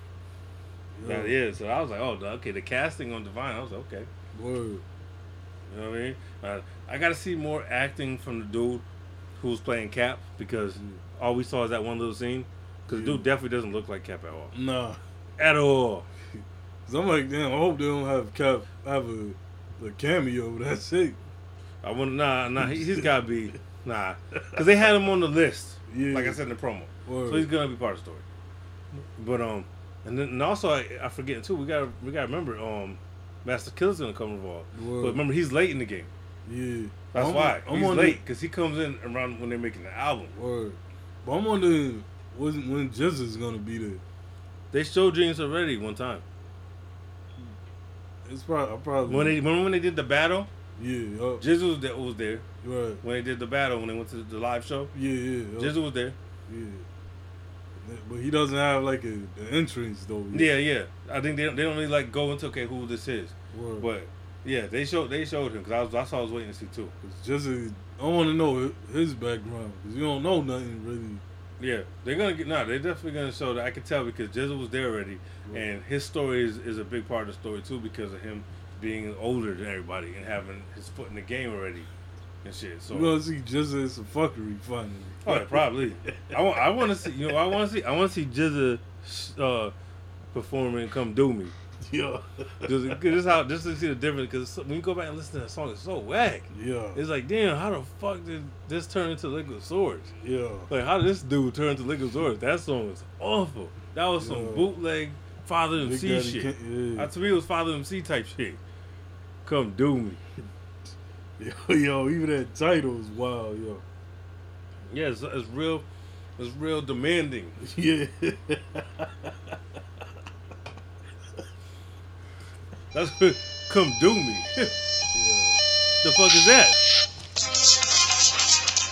That is. So I was like, oh, okay. The casting on Divine. I was like, okay. Word. You know what I mean? Uh, I got to see more acting from the dude who was playing Cap because all we saw is that one little scene. Because the dude definitely doesn't look like Cap at all. Nah. At all. Cause I'm like, damn. I hope they don't have Cap have a, a cameo. That's it. I want nah nah. He, he's got to be nah. Because they had him on the list. Yeah. Like I said in the promo. Word. So he's gonna be part of the story. But um, and then and also I, I forget too. We got we got to remember um, Masta Killa's gonna come involved. Word. But remember he's late in the game. Yeah. That's I'm- why I'm he's on late because he comes in around when they're making the album. Word. But I'm wondering when when Jizz is gonna be there. They showed James already one time It's probably probably when they remember when they did the battle. Yeah yup, Jizzle was there, was there right when they did the battle when they went to the live show. yeah yeah yup, Jizzle was there. yeah. But he doesn't have like a the entrance though. Yeah, yeah. I think they don't, they don't really like go into okay who this is, Word. but yeah, they showed they showed him because I was that's what I was waiting to see too. Just a, I want to know his background because you don't know nothing really. Yeah, they're gonna get no. They're definitely gonna show that. I can tell because Jizzle was there already, Right. and his story is, is a big part of the story too because of him being older than everybody and having his foot in the game already and shit. So You gonna see just as some fuckery finally. oh, yeah, probably. I want I want to see you know I want to see I want to see Jizza uh, perform and come do me. yeah, Just, how just to see the difference because when you go back and listen to that song, it's so whack. yeah, It's like damn, how the fuck did this turn into Liquid Swords? yeah. Like, how did this dude turn to Liquid Swords? That song was awful. That was some bootleg Father MC shit. Kane- Uh, to me, it was Father MC type shit. Come do me. yeah. Yo, yo, even that title is wild, yo. Yeah, it's, it's real. It's real demanding. Yeah, That's what, come do me. the fuck is that?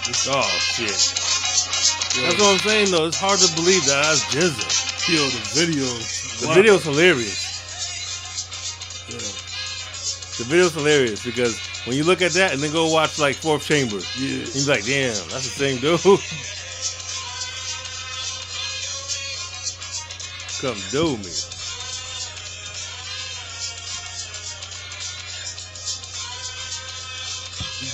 It's, Oh shit. That's what I'm saying though. It's hard to believe that that's Jizza. yo, the video. The video's hilarious. Yeah. The video's hilarious because when you look at that and then go watch like Fourth Chamber, Yeah. you be like, damn, that's the same dude. Come do me.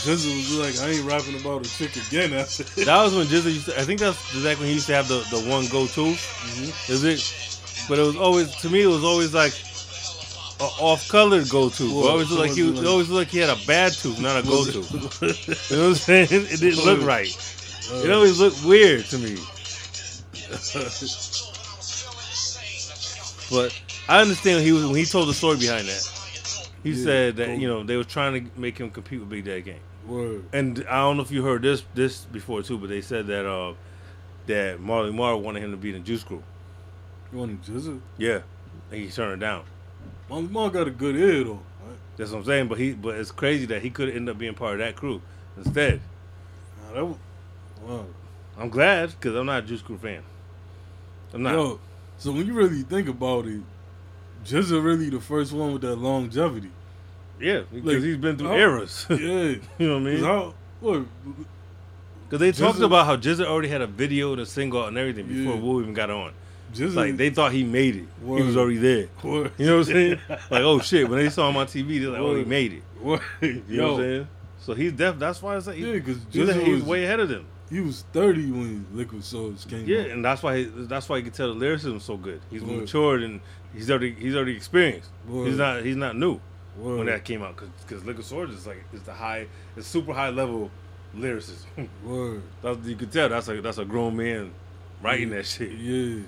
Jizzle was like, I ain't rapping about a chick again after that. Was when Jizza used to, I think that's exactly when he used to have the, the one go to. Mm-hmm. Is it? But it was always, to me, it was always like a off colored go to. Whoa, always looked like he, it always looked like he had a bad tooth, not a go to. you know what I'm saying? It didn't look right. It always looked weird to me. But I understand he was when he told the story behind that. He Yeah, said that you know they were trying to make him compete with Big Daddy Kane. Word. And I don't know if you heard this this before too, but they said that uh that Marley Marl wanted him to be in the Juice Crew. You want a Jizzle? Yeah, and he turned it down. My mom got a good ear though. Right? That's what I'm saying. But he but it's crazy that he could end up being part of that crew instead. Nah, that was, wow. I'm glad because I'm not a Juice Crew fan. I'm not. Yo, so when you really think about it, Jizza really the first one with that longevity. yeah, because Like, he's been through how- eras. Yeah. you know what I mean? how, what, Because they talked about how Jizza already had a video and a single and everything before Yeah. Wu even got on. Jizza, Like they thought he made it. He was already there. Word. You know what I'm saying? like, oh shit, when they saw him on TV, they're like, oh, he made it. What? You know what I'm saying? So he's def. That's why I say Yeah, because he's, Jizza he's was, way ahead of them. he was 30 when Liquid Swords came Yeah, out. and that's why he, that's why you can tell the lyricism is so good. He's Word. matured and he's already he's already experienced. Word. He's not he's not new Word. when that came out because Liquid Swords is like is the high it's super high level lyricism. Word. that's, you can tell that's a that's a grown man writing that shit. Yeah.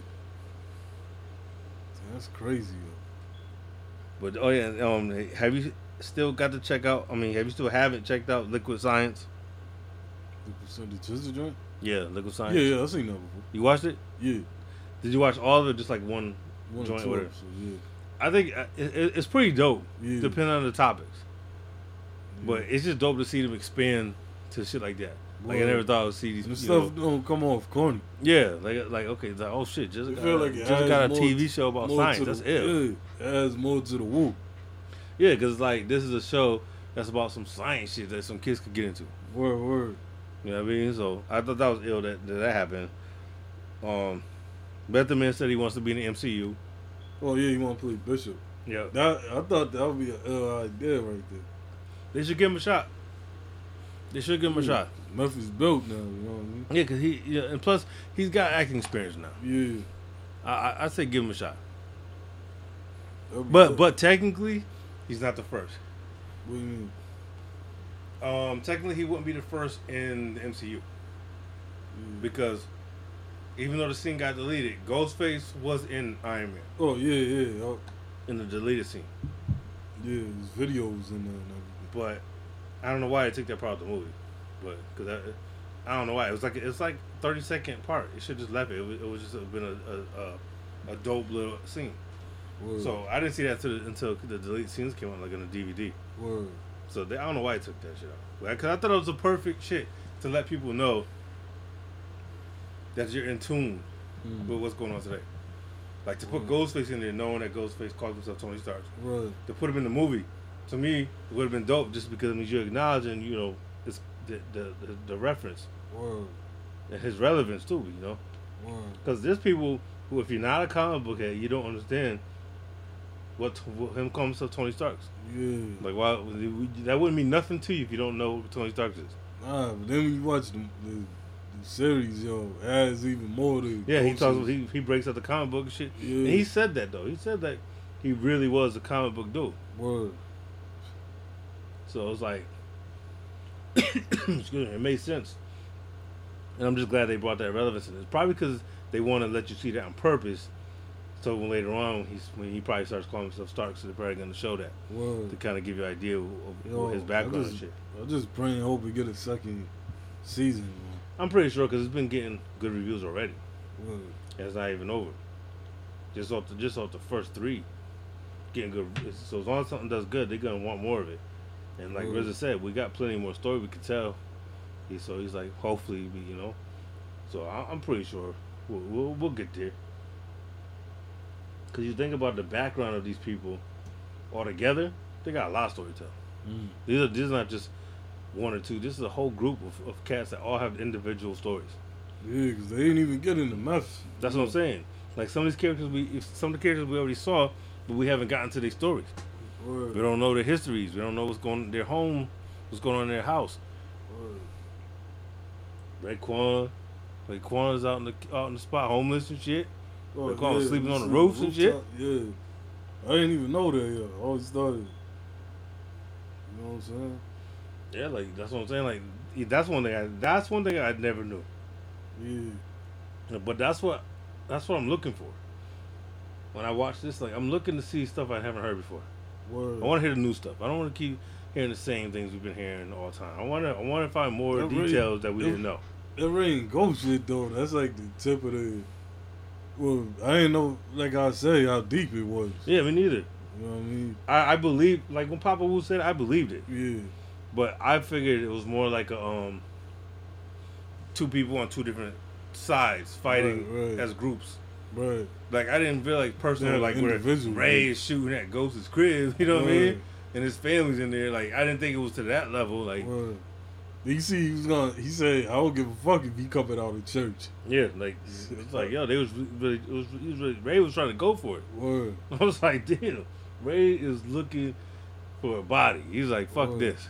That's crazy. But oh yeah, um, have you still got to check out? I mean, have you still haven't checked out Liquid Science? Liquid Soul, the joint? Yeah, Liquid Science. Yeah, yeah, I seen that before. You watched it? Yeah. Did you watch all of it? Just like one One joint or two episodes, yeah. I think uh, it, it- it's pretty dope, Yeah. depending on the topics. But it's just dope to see them expand to shit like that. Like I never thought I would see these. Stuff know- don't come off corny. yeah, like like okay, like oh shit, just got, like just got a TV show about science. That's the, it. Yeah, it adds more to the Wu. Yeah, because like this is a show that's about some science shit that some kids could get into. Word, word. You know what I mean? So I thought that was ill that that, that happened. Um, Method Man said he wants to be in the MCU. Oh yeah, you want to play Bishop? Yeah, That I thought that would be an ill idea right there. they should give him a shot. They should give him a shot. Memphis built now. You know what I mean? Yeah, cause he yeah, and plus he's got acting experience now. Yeah. I I, I say give him a shot. But good. but technically, he's not the first. what do you mean? Um, technically, he wouldn't be the first in the MCU Yeah. because even though the scene got deleted, Ghostface was in Iron Man Oh yeah, yeah, oh, in the deleted scene. yeah. There's videos in there. But I don't know why they took that part of the movie. But because I, I don't know why it was like it's like thirty second part. It should just left it. It was, it was just been a a, a dope little scene. Word, So I didn't see that till, until the deleted scenes came out like on the DVD. word. So they, I don't know why they took that shit out. Because I thought it was a perfect shit to let people know that you're in tune Mm. with what's going on today. Like to put. Ghostface in there, knowing that Ghostface calls himself Tony Stark. Right. To put him in the movie, to me, it would have been dope just because it means you're acknowledging, you know, it's the the, the, the reference Word. and his relevance too. You know, because there's people who, if you're not a comic book head, you don't understand what, what him calling himself Tony Stark's. Yeah. Like, why that wouldn't mean nothing to you if you don't know who Tony Stark is. Nah, but then when you watch the, the, the series, yo, adds even more to. Yeah, he talks. He he breaks out the comic book and shit. Yeah. And he said that though. He said that he really was a comic book dude. Word. So it was like, excuse me, it made sense. And I'm just glad they brought that relevance in. It's probably because they want to let you see that on purpose. So when later on, he's when he probably starts calling himself Stark, so they're probably going to show that Word. to kind of give you an idea of, of Yo, his background just- and shit. I just pray and hope we get a second season, man. I'm pretty sure because it's been getting good reviews already. Word. It's not even over. Just off the just off the first three, getting good. So as long as something does good, they're gonna want more of it. And like Mm. RZA said, we got plenty more story we could tell. He, so he's like, hopefully, we, you know. So I, I'm pretty sure we'll, we'll we'll get there. Cause you think about the background of these people, all together, they got a lot of story to tell. Mm. These are these are not just one or two. This is a whole group of, of cats that all have individual stories. Yeah, because they ain't even getting the meth. That's what I'm saying. Like some of these characters, we some of the characters we already saw, but we haven't gotten to their stories. Word. We don't know their histories. We don't know what's going on their home, what's going on in their house. Word. Like Quan's out in the out in the spot, homeless and shit. Oh, call 'em sleeping on the roofs and shit? Yeah. I didn't even know that yet. I always started. You know what I'm saying? Yeah, like that's what I'm saying. Like that's one thing. I, that's one thing I never knew. Yeah. But that's what that's what I'm looking for. When I watch this, like I'm looking to see stuff I haven't heard before. Word. I want to hear the new stuff. I don't want to keep hearing the same things we've been hearing all the time. I want to I want to find more really. details that we didn't know. That rain ghost shit though. That's like the tip of the. Well, I didn't know, like I say, how deep it was. Yeah, me neither. You know what I mean? I, I believe like when Papa Wu said, it, I believed it. Yeah. But I figured it was more like a um two people on two different sides fighting Right, right. as groups. Right. Like I didn't feel like personally Yeah, like where individual Ray is shooting at Ghost's crib, you know what I mean? And his family's in there. Like I didn't think it was to that level. Like Word. You see, he was gonna. He said, "I don't give a fuck if he coming out of church." yeah, like it's like yo, they was really, it was, he was really, Ray was trying to go for it. Word. I was like, damn, Ray is looking for a body. He's like, fuck this.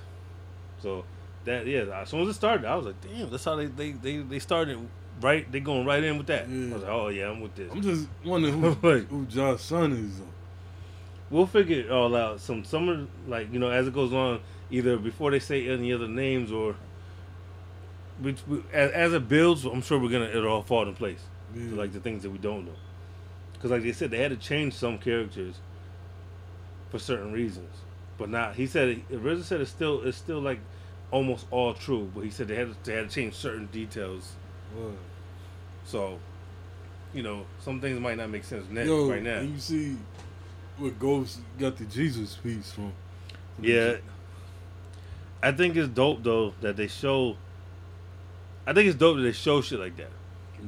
So that yeah, as soon as it started, I was like, damn, that's how they they they, they started right. they're going right in with that. I was like, oh yeah, I'm with this. I'm just wondering who, Like- who son is. We'll figure it all out. Some some of like you know as it goes on, either before they say any other names or. we- we- As, as it builds, I'm sure we're gonna it'll all fall in place. Yeah. like the things that we don't know. Because like they said, they had to change some characters for certain reasons, but not. He said RZA said it's still it's still like almost all true, but he said they had to, they had to change certain details. So, you know, some things might not make sense net Yo, right now. you see what Ghost got the Jesus piece from. from Yeah, I think it's dope though that they show. I think it's dope that they show shit like that.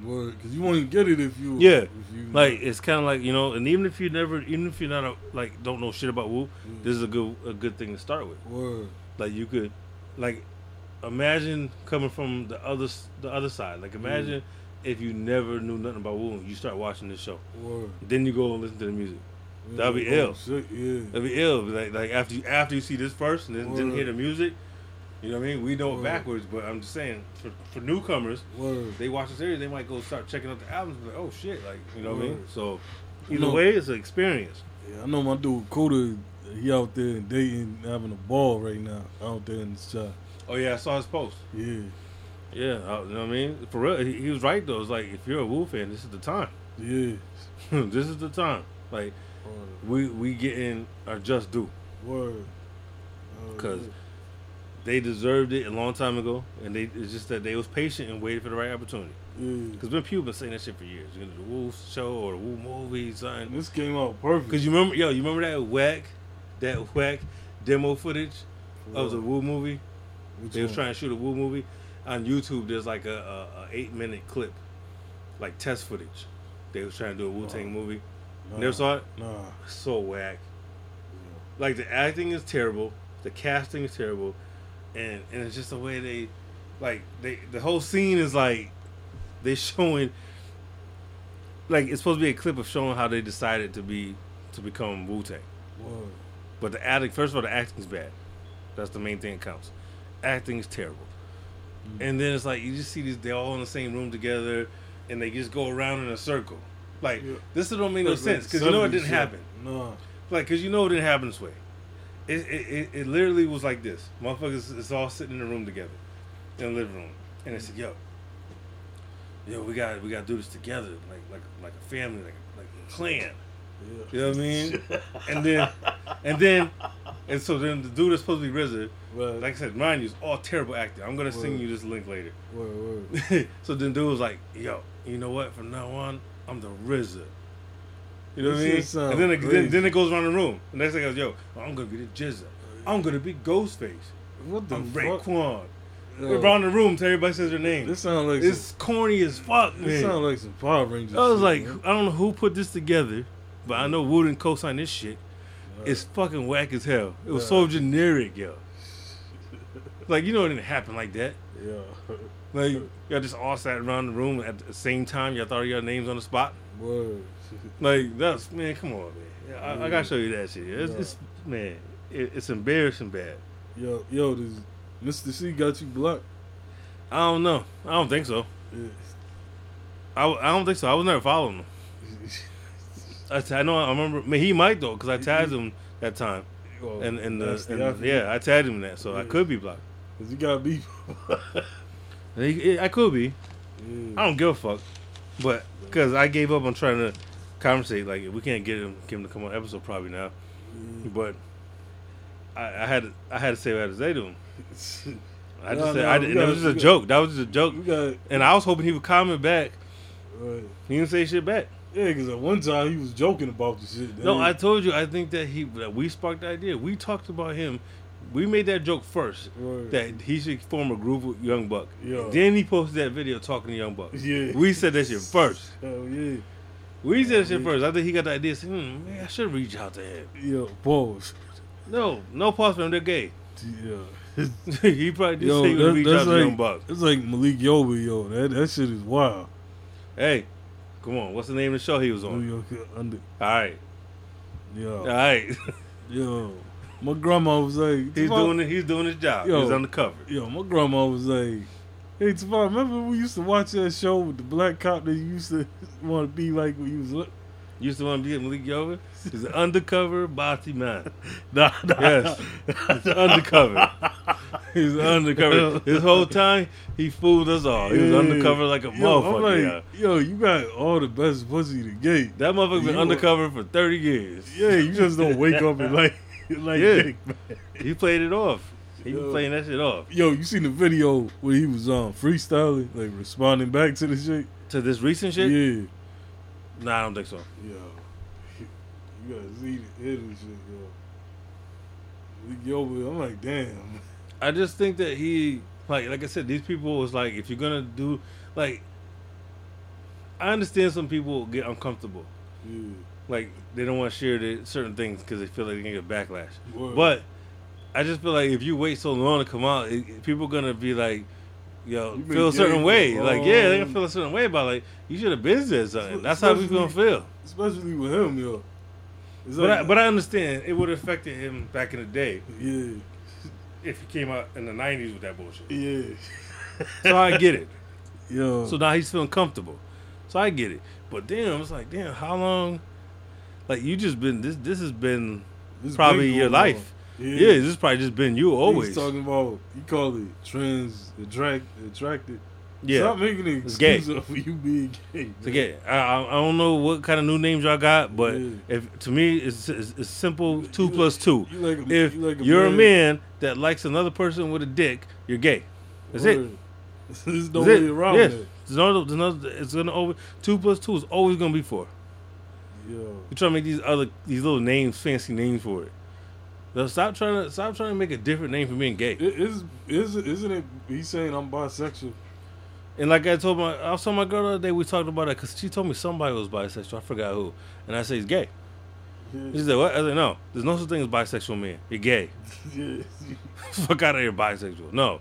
Word, because you won't get it if you. Yeah, If you Like it's kind of like you know, and even if you never, even if you're not a, like don't know shit about Wu, Mm. this is a good a good thing to start with. Word. Like you could, like, imagine coming from the other the other side. Like imagine if you never knew nothing about Wu, you start watching this show, Word. then you go and listen to the music. That'd be oh, ill. Shit, yeah. That'd be ill. Like like after you after you see this first and then didn't hear the music, you know what I mean? We know it backwards, but I'm just saying for for newcomers, Word. they watch the series, they might go start checking out the albums. and be Like, oh shit, like you know what I mean? Word. So You either know- way, it's an experience. Yeah, I know my dude Coda. He out there in Dayton having a ball right now out there in the shop. Oh yeah, I saw his post. Yeah, Yeah, uh, you know what I mean? For real, he, he was right though. It's like if you're a Wu fan, this is the time. yeah. this is the time. Like Word. we we getting our just due. Word. Oh, 'Cause- yeah. They deserved it a long time ago, and they it's just that they was patient and waited for the right opportunity. yeah. Because Ben Pugh been saying that shit for years. You know, the Wu show or the Wu movie, something. this came out perfect. Because you remember, yo, you remember that whack, that whack demo footage of the Wu movie? Which They was trying to shoot a Wu movie on YouTube. There's like a, a, a eight minute clip, like test footage. They was trying to do a Wu Tang Oh. movie. Nah, Never saw it. Nah. So whack. Like the acting is terrible, the casting is terrible, and and it's just the way they, like they the whole scene is like, they showing. Like it's supposed to be a clip of showing how they decided to be to become Wu Tang. But the acting, first of all, the acting's bad. That's the main thing that counts. Acting is terrible. And then it's like you just see these, they're all in the same room together, and they just go around in a circle. Like Yeah. this don't make no That's sense because you know it didn't shit. happen. No. Like because you know it didn't happen this way. It it, it it literally was like this. Motherfuckers, it's all sitting in a room together, in the living room, and they said, "Yo, yo, we got we got to do this together, like like like a family, like like a clan." Yeah. You know what I mean? and then, and then, and so then the dude that's supposed to be RZA, Right. like I said, mind you, is all terrible acting. I'm gonna sing Word. you this link later. word, word. so then dude was like, "Yo, you know what? From now on, I'm the RZA." You know what I mean? And then it, then, then it goes around the room. The next thing goes, "Yo, I'm gonna be the Jizza. I'm gonna be Ghostface. What the I'm fuck? Raekwon." Yo, Around the room, till everybody says their name. This sounds like it's some, corny as fuck, this man. sound like some Power Rangers. I was shit, like, man. I don't know who put this together, but I know Wood and co-signed this shit. It's fucking whack as hell. It was so generic, yo. Like you know, it didn't happen like that. yeah, Like y'all just all sat around the room at the same time. Y'all thought of your names on the spot. word. Like that's man, come on, man. Yeah, I, I gotta show you that shit. It's, Yeah. it's man, it, it's embarrassing bad. Yo, yo, does Mr. C got you blocked? I don't know. I don't think so. Yeah. I, I don't think so. I was never following him. I, t- I know. I remember. I mean, he might though, because I tagged him that time. And and, the, the and effort. yeah, I tagged him that, so I could be blocked. 'Cause you got beef. He- I could be. Yeah. I don't give a fuck, but because I gave up on trying to conversate. Like we can't get him, get him to come on episode probably now, but I, I had I had to say what I had to say to him. I just No, said no, I that gotta- was just a we joke. That was just a joke, We got and I was hoping he would comment back. right. He didn't say shit back. Yeah, because at one time he was joking about the shit. No, I told you. I think that he that we sparked the idea. We talked about him. We made that joke first Right. that he should form a group with Young Buck. Yeah. Then he posted that video talking to Young Buck. Yeah. We said that shit first. Hell yeah. We said that shit Yeah. first. I think he got the idea. Said, hmm, man, I should reach out to him. Yo, pause. No, no pause for him. They're gay. Yeah. he probably just Yo, say that, reach out to Young Buck. it's like Malik Yoba, yo. That that shit is wild. Hey, come on. What's the name of the show he was New on? York under. All right, Yo, all right. yo. My grandma was like, he's "Tavon-" doing it. He's doing his job. Yo. He's undercover. Yo, my grandma was like, "Hey, Tavon, remember we used to watch that show with the black cop that you used to want to be like when you was li-" Used to want to be at Malik Yoba. He's an undercover bossy man. Nah, nah. Yes, he's undercover. He's undercover. His whole time, he fooled us all. He was Yeah. undercover like a Yo, motherfucker. like, yo, you got all the best pussy to get. That motherfucker been You- undercover for thirty years. Yeah, you just don't wake up and like, like, Yeah. dick, man. He played it off. He was playing that shit off. Yo, you seen the video where he was um freestyling, like responding back to the shit? To this recent shit? Yeah, Nah, I don't think so. yo, you gotta see the hear this shit, yo. Yo, I'm like, damn. I just think that he like like I said, these people was like if you're gonna do like I understand some people get uncomfortable. Yeah, Like they don't want to share the certain things because they feel like they can get backlash. Word. But I just feel like if you wait so long to come out, it, people gonna be like, yo, You feel a certain way. Like, yeah, they gonna feel a certain way about like you should have been there something. That's how we gonna feel. Especially with him, yo. It's But I, but I understand it would have affected him back in the day yeah, if he came out in the '90s with that bullshit. yeah, So I get it. yo. So now he's feeling comfortable. So I get it. But damn, it's like damn, how long? Like you just been this. This has been This probably your life. on. Yeah. This has probably just been you He's always. talking about you call it trans attract attracted. Yeah. Stop making an It's gay. excuse for you being gay. Man. yeah, I, I I don't know what kind of new names y'all got, but Yeah. if to me it's, it's, it's simple two plus two. You like a, If you like a you're a man- man that likes another person with a dick, you're gay. That's it. Word. There's no way it. around that. There's no, there's no, it's gonna over two plus two is always gonna be four. Yo, You try to make these other these little names, fancy names for it. Now stop trying to stop trying to make a different name for being gay. it is is isn't it? He's saying I'm bisexual. And like I told my, I saw my girl the other day. We talked about it because she told me somebody was bisexual. I forgot who, and I said he's gay. Yeah. She said what? I said no. There's no such thing as bisexual man. You're gay. yeah. Fuck out of here, bisexual. No,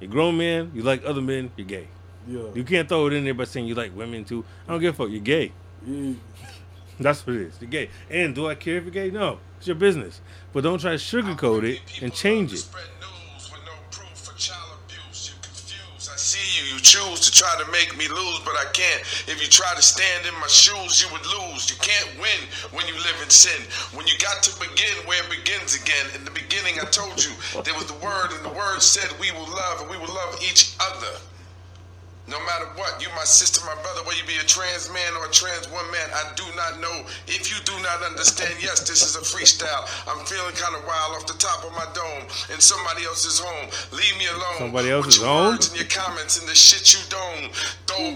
you're a grown man. You like other men. You're gay. Yeah. You can't throw it in there by saying you like women too. I don't give a fuck. You're gay. Yeah. That's what it is. You're gay. And do I care if you're gay? No. It's your business. But don't try to sugarcoat it and change it. You. You choose to try to make me lose, but I can't. If you try to stand in my shoes, you would lose. You can't win when you live in sin. When you got to begin where it begins again. In the beginning, I told you there was the word, and the word said we will love, and we will love each other. No matter what, you my sister, my brother, whether you be a trans man or a trans woman, I do not know. If you do not understand, yes, this is a freestyle. I'm feeling kind of wild off the top of my dome in somebody else's home. Leave me alone. Somebody else's your home? Words and your comments and the shit you don't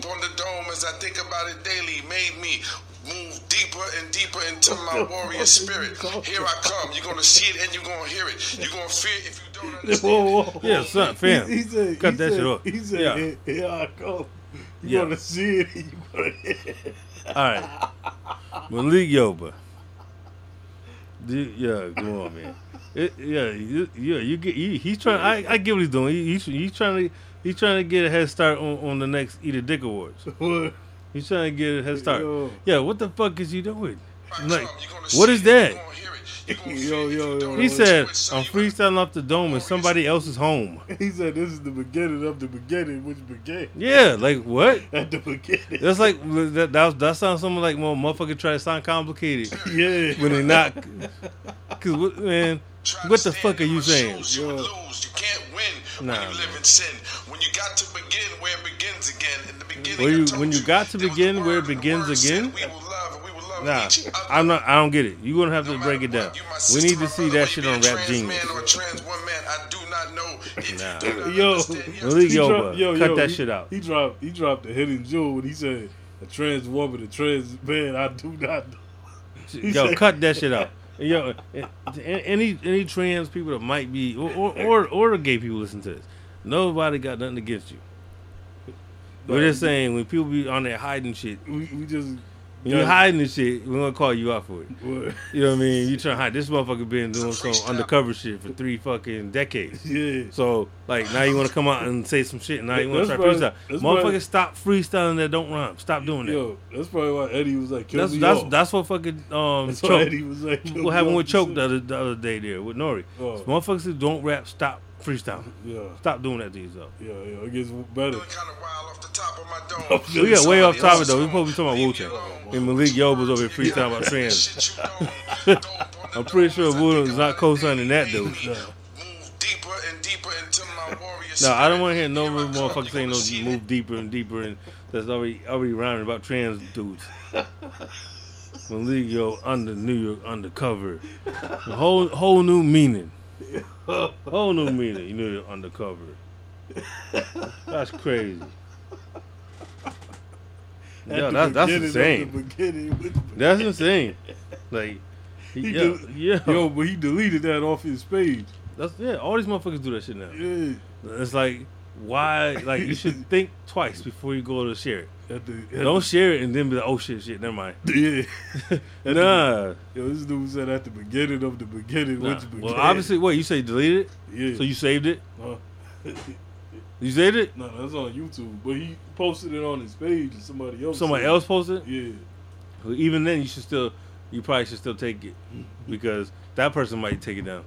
up on the dome as I think about it daily made me move deeper and deeper into my warrior spirit. Here I come. You're gonna see it and you're gonna hear it. You're gonna fear it if you don't understand. Whoa, whoa, whoa. Yeah, son, fam. He, he said, Cut he that said, shit off. He said, Yeah. here, here I come. You Yeah. gonna see it and you're gonna hear it. All right. Malik Yoba. Yeah, go on, man. It, yeah, you, yeah, you get. You, he's trying. I, I get what he's doing. He, he's, he's trying to. He's trying to get a head start on, on the next Eat a Dick Awards. What? He's trying to get a head start. Yo. Yeah, what the fuck is you doing? If I Like, come, you're gonna what see is it, that? you're gonna hear it. You're gonna Yo, feel it if yo, yo, He yo. said, understand. "I'm you better- freestyling off the dome in somebody else's home." He said this is the beginning of the beginning, which began Yeah, like what? at the beginning. That's like that. That, that sounds something like more motherfucker try to sound complicated yeah. when they not. Cause man, what the fuck are you saying? shoes, you lose. You can't win Nah, when you live in sin. When you got to begin where it begins again. In the beginning, When you- when you got to begin the where it word, and the begins word said again? We will love, and we will love Nah. I'm not. I don't get it. You're gonna have No to break it down. what, We need to see that shit on Rap trans Genius. Man or a trans woman, I do not know Nah. you do not Yo, understand. Yes, Malik Yoba, yo, cut yo, that he- shit out. He dropped he dropped the hidden jewel when he said a trans woman, a trans man, I do not know. He Yo, said- cut that shit out. Yo, eh, eh, any any trans people that might be or or or, or the gay people listen to this. Nobody got nothing against you. We're just saying when people be on there hiding shit, We, we just when you're hiding this shit, we're gonna call you out for it. What? You know what I mean? You trying to hide this motherfucker been doing some undercover shit for three fucking decades. Yeah. So like now you want to come out and say some shit. And now you want to try That's to why- freestyle. Motherfucker Motherfuckers, stop freestyling that don't rhyme. Stop doing that. Yo, that's probably why Eddie was like, kill that's me that's off. that's what fucking um That's choke. Eddie was like, What happened with choke the other, the other day there with Nori? Oh. Motherfuckers who don't rap, stop freestyling. Yeah, Stop doing that to yourself. yeah, yeah. It gets better. Feeling kinda wild off the top of my dome. We got way off topic though. We Somebody supposed to be talking about Wu else's Tang. home. And Malik Yoba was over here freestyling about trans. Shit you don't. Throw up on the I'm pretty sure as I Wu think is not co-signing that dude. Move deeper and deeper into my warrior No, I don't want to hear no Here I motherfucker saying gonna no move deeper and deeper and that's already already rhyming about trans dudes. Malik Yo under New York undercover. A whole whole new meaning. Whole new meaning. You know you're undercover. That's crazy. Yeah, that's insane. the beginning with the- That's insane. Like, He yeah, del- yeah. Yo, but he deleted that off his page. That's yeah. All these motherfuckers do that shit now. Yeah. It's like why? Like you should think twice before you go to share it. At the, at Don't share it and then be like, oh shit, shit, never mind. yeah. Nah. Yo, this dude said at the beginning of the beginning, nah. which began. Well, obviously, what you say deleted it, yeah. so you saved it. Uh, You saved it. no, that's on YouTube, but he posted it on his page, and somebody else. Somebody else posted. Yeah. Well, even then, you should still, you probably should still take it because that person might take it down.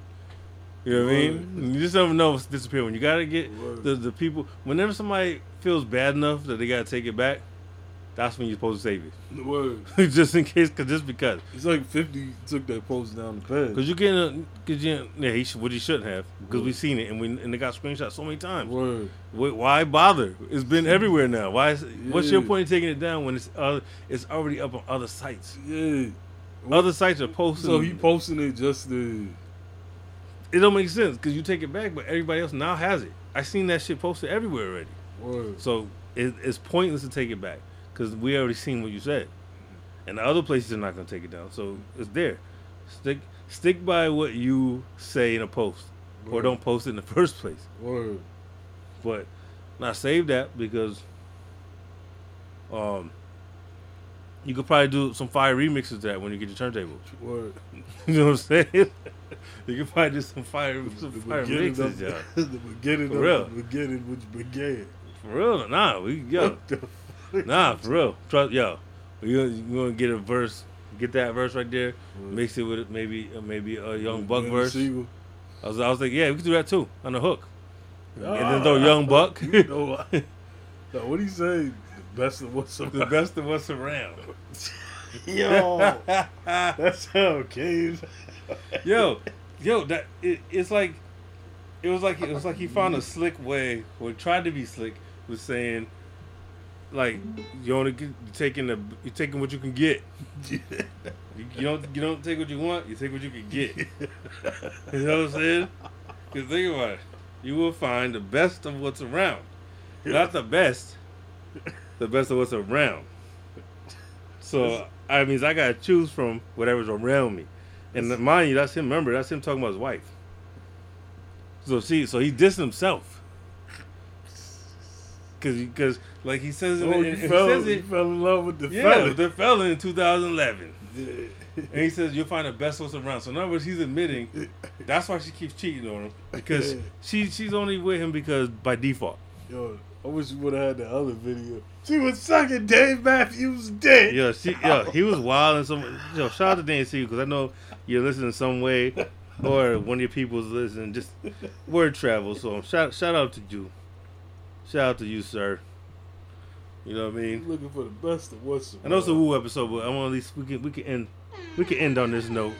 You know what I mean? You just never know what's disappear. When you gotta get the the people. Whenever somebody feels bad enough that they gotta take it back, that's when you're supposed to save The word. it, just in case, cause just because, It's like Fifty took that post down the pad. cause you getting, cause you, yeah, he should, what he shouldn't have, because we've seen it and we and they got screenshots so many times. Word. Wh- Why bother? It's been everywhere now. Why? Is, What's your point in taking it down when it's uh, it's already up on other sites? Yeah. Other sites are posting. So he posting it just to. It don't make sense because you take it back, but everybody else now has it. I seen that shit posted everywhere already. Word. So it, it's pointless to take it back because we already seen what you said, and the other places are not gonna take it down. So it's there. Stick stick by what you say in a post, or don't post it in the first place. Word. But not save that because um you could probably do some fire remixes to that when you get your turntable. Word. You know what I'm saying? you can probably do some fire some The fire mixes, of, yeah. the beginning For of real. the beginning which began. For real, nah, we yo, nah, for real. Trust, yo, you gonna, you gonna get a verse, get that verse right there, mix it with maybe uh, maybe a young buck verse. Sigel. I was I was like, yeah, we could do that too on the hook, and then throw young buck. You know what? Now, what do you say? The best of what's the best of us around. Yo, that's how it came. yo, yo, that it, it's like it was like it was like he found a slick way, or tried to be slick, was saying like you only get, you're taking the you're taking what you can get. You, you don't you don't take what you want, you take what you can get. you know what I'm saying? Because think about it, you will find the best of what's around, not the best, the best of what's around. So I mean, I gotta choose from whatever's around me. And mind you, that's him. Remember, that's him talking about his wife. So see, so he dissed himself. Cause, cause like he says it, Oh, he fell, says it, fell in love with the yeah, fella. with the fella in 2011. And he says you'll find the best what's around. So in other words, he's admitting that's why she keeps cheating on him because she she's only with him because by default. Yo, I wish you would have had the other video. She was sucking Dave Matthews' dick. Yeah, she, yeah, he was wild and some. Yo, shout out to Dan C because I know you're listening some way, or one of your people's listening. Just word travel. So shout shout out to you. Shout out to you, sir. You know what I mean? Looking for the best of what's I know it's a Wu episode, but I want at least we can we can end we can end on this note.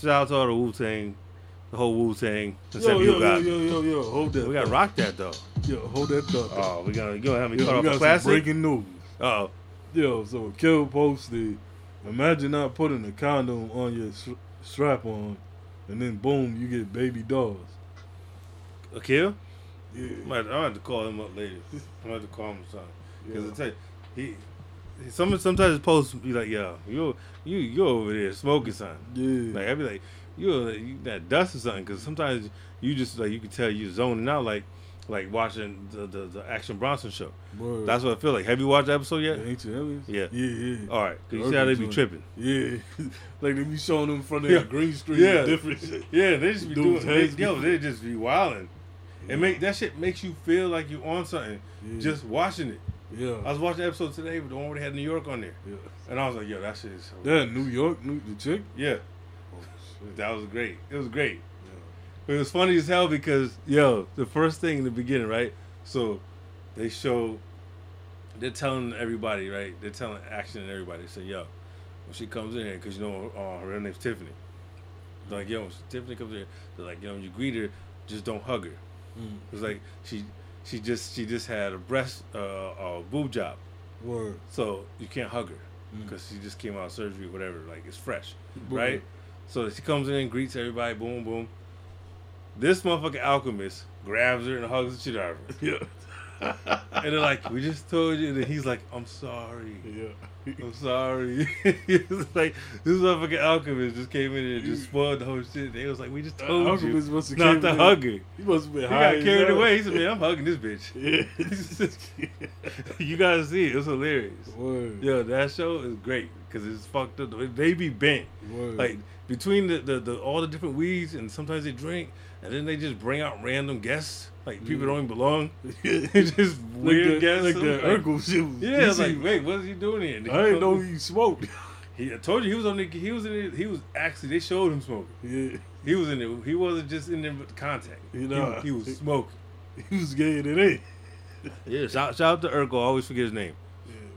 Shout out to all the Wu Tang, the whole Wu Tang. Yo, yo, yo, yo, yo, yo, hold that. We got to rock that though. Yo, hold that thought. Oh, we gonna you gonna have me Yo, cut off got a classic? breaking news. Oh, Yo, so Kill posted, imagine not putting a condom on your s- strap on, and then boom, you get baby dolls. a kill? Yeah. I might, I have to call him up later. I have to call him something. Because Yeah. I tell you, he, he some, sometimes posts be like, yo, you you you over there smoking something. Yeah. Like I be like, you you that dust or something. Because sometimes you just like you can tell you zoning out like like watching the the, the Action Bronson show. Word. That's what I feel like. Have you watched the episode yet? Aliens? Yeah. Yeah, yeah. All right, because you see how they be tripping. Yeah. like they be showing them in front of Yeah. the green screen. Yeah. Different shit. Yeah, they just be Dudes' doing. They, yo, they just be wilding. It make that shit makes you feel like you on something Yeah. just watching it. Yeah. I was watching the episode today with the one where they had New York on there, yeah. and I was like, yo, that shit is. So Yeah, New York, New, the chick. yeah. That was great. It was great. Yeah. It was funny as hell because yo, the first thing in the beginning, right? So they show they're telling everybody, right? They're telling Action and everybody. They say, yo, when she comes in here, because you know uh, her real name's Tiffany. They're like, yo, when Tiffany comes in here, they're like, you know, when you greet her, just don't hug her. Mm. It's like she she just she just had a breast uh, uh boob job, Word. so you can't hug her Mm. because she just came out of surgery, whatever. Like it's fresh, right? So she comes in, and greets everybody, boom, boom. This motherfucking alchemist grabs her and hugs the shit out of her. Yeah. and they're like, "We just told you," and he's like, "I'm sorry." Yeah. I'm sorry. it's like this motherfucking alchemist just came in and just spoiled the whole shit. They was like, "We just told Alchemist you must have not to hug her." He must have been He high. He got carried away. He said, "Man, I'm hugging this bitch." Yeah. you gotta see it. It's hilarious. Word. Yo, that show is great because it's fucked up. They be bent Word. like between the, the, the all the different weeds and sometimes they drink and then they just bring out random guests like people mm. don't even belong. It's just like weird the, guests. like the like- Urkel shit. was- Yeah, it's like wait, what is he doing here? He I didn't know he smoked. He I told you he was on the he was in it, he was actually they showed him smoking. yeah, He was in it. He wasn't just in there with contact. You know. he, was smoking. he was gay in it. Yeah, shout, shout out to Urkel. I always forget his name.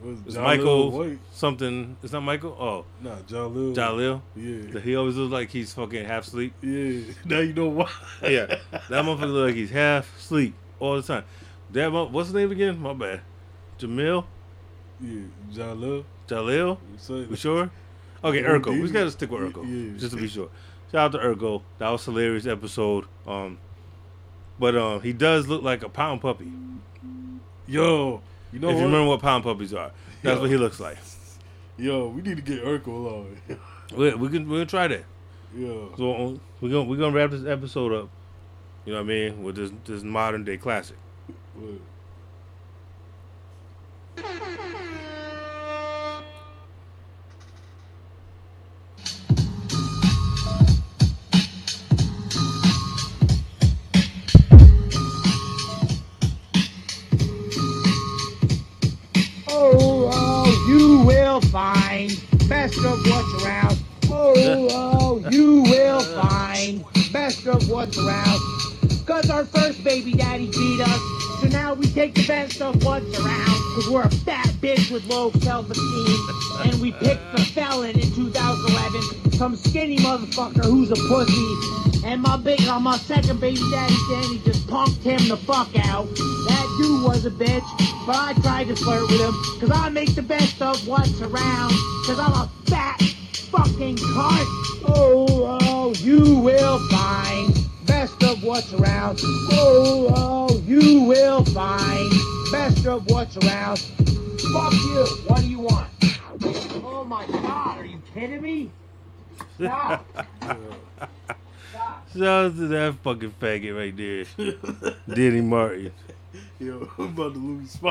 Yeah, was It's Jaleel Michael White. something. It's not Michael. Oh, Nah, Jaleel. Jaleel. Yeah, He always looks like he's fucking half asleep. yeah. Now you know why. Yeah, that motherfucker look like he's half asleep all the time. That mo- what's his name again? My bad. Jamil, yeah, Jaleel. Jaleel. We sure? Okay, Yeah, Urkel. We indeed. gotta stick with Urkel, Yeah. just to be sure. Shout out to Urkel. That was a hilarious episode. Um, but um, he does look like a pound puppy. Yo, you know if what? you remember what pound puppies are, that's Yo. what he looks like. Yo, we need to get Urkel on. We, we can we're gonna try that. Yeah. So um, we're gonna we're gonna wrap this episode up. You know what I mean with this this modern day classic. what? Will find best of what's around. Oh, oh, you will find best of what's around. Cause our first baby daddy beat us, now we take the best of what's around. Cause we're a fat bitch with low self-esteem, and we picked the felon in 2011, some skinny motherfucker who's a pussy. And my big, uh, my second baby daddy Danny just punked him the fuck out. That dude was a bitch, but I tried to flirt with him, cause I make the best of what's around. Cause I'm a fat fucking cunt. Oh, oh, you will find best of what's around. Oh, oh, you will find best of what's around. Fuck you. What do you want? Oh my god, are you kidding me? Stop. Stop. Shout out to that fucking faggot right there, Diddy Martin. Yo, I'm about to lose spot.